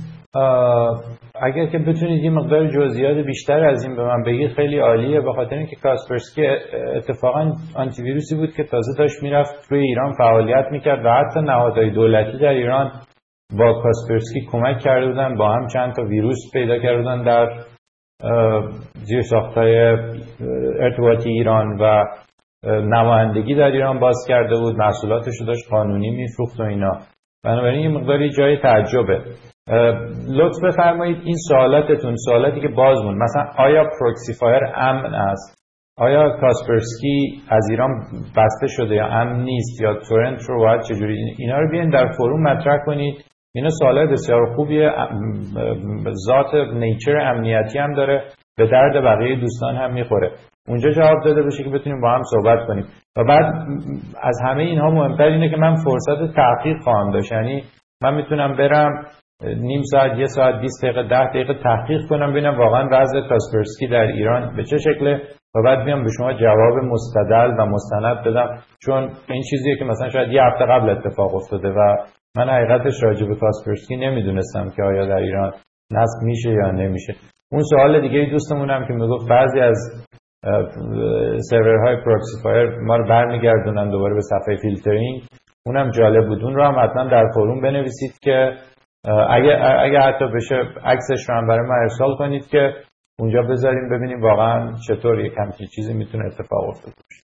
اگر که بتونید یه مقدار جزئیات بیشتر از این به من بگید خیلی عالیه. به خاطر اینکه کاسپرسکی اتفاقا آنتی ویروسی بود که تازه داشت می‌رفت روی ایران فعالیت می‌کرد و حتی نهادهای دولتی در ایران با کاسپرسکی کمک کرده بودن با هم چند تا ویروس پیدا کرده بودن در زیر ساختای ارتباطی ایران و نمایندگی در ایران باز کرده بود. محصولاتش رو داشت قانونی میفروخت و اینا. بنابراین این مقداری جای تعجبه. لطف بفرمایید این سوالاتتون سوالاتی که باز موند. مثلا آیا Proxifier امن است؟ آیا Kaspersky از ایران بسته شده یا امن نیست؟ یا torrent رو باید چجوری؟ اینا رو بیاین در forum مطرح کنید. اینا سوالات بسیار خوبیه. ذات nature امنیتی هم داره. به درد بقیه دوستان هم می‌خوره. اونجا جواب داده بشه که بتونیم با هم صحبت کنیم. و بعد از همه اینها مهمتر اینه که من فرصت تحقیق خواهم داشت. یعنی من می‌تونم برم نیم ساعت یه ساعت 20 دقیقه 10 دقیقه تحقیق کنم ببینم واقعا وضع کاسپرسکی در ایران به چه شکله و بعد بیام به شما جواب مستدل و مستند بدم. چون این چیزیه که مثلا شاید یه هفته قبل اتفاق افتاده و من حقیقتش راجع به کاسپرسکی نمی‌دونستم که آیا در ایران نصب میشه یا نمیشه. اون سوال دیگه دوستمون هم که می‌گفت بعضی از سرورهای Proxifier ما رو برمیگردونن دوباره به صفحه فیلترینگ. اونم جالب بود. اون رو هم حتما در forum بنویسید که اگه, اگه حتی بشه عکسش رو هم برای ما ارسال کنید که اونجا بذاریم ببینیم واقعا چطور یک همچین چیزی می‌تونه اتفاق افتاده باشه.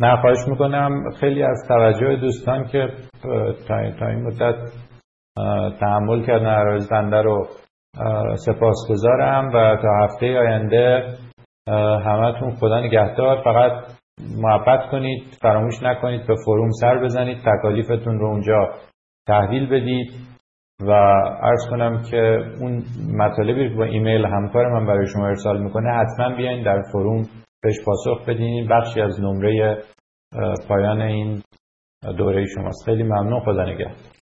نه خواهش می‌کنم. خیلی از توجه دوستان که تا این مدت تحمل کردن عرایز بنده رو سپاس گذارم و تا هفته آینده همتون خدا نگهدار. فقط محبت کنید فراموش نکنید به فروم سر بزنید تکالیفتون رو اونجا تحویل بدید و عرض کنم که اون مطالبی که با ایمیل همکار من برای شما ارسال می‌کنه حتما بیاین در فروم بهش پاسخ بدین. بخشی از نمره پایان این دوره شماست. خیلی ممنون. خدا نگهدار.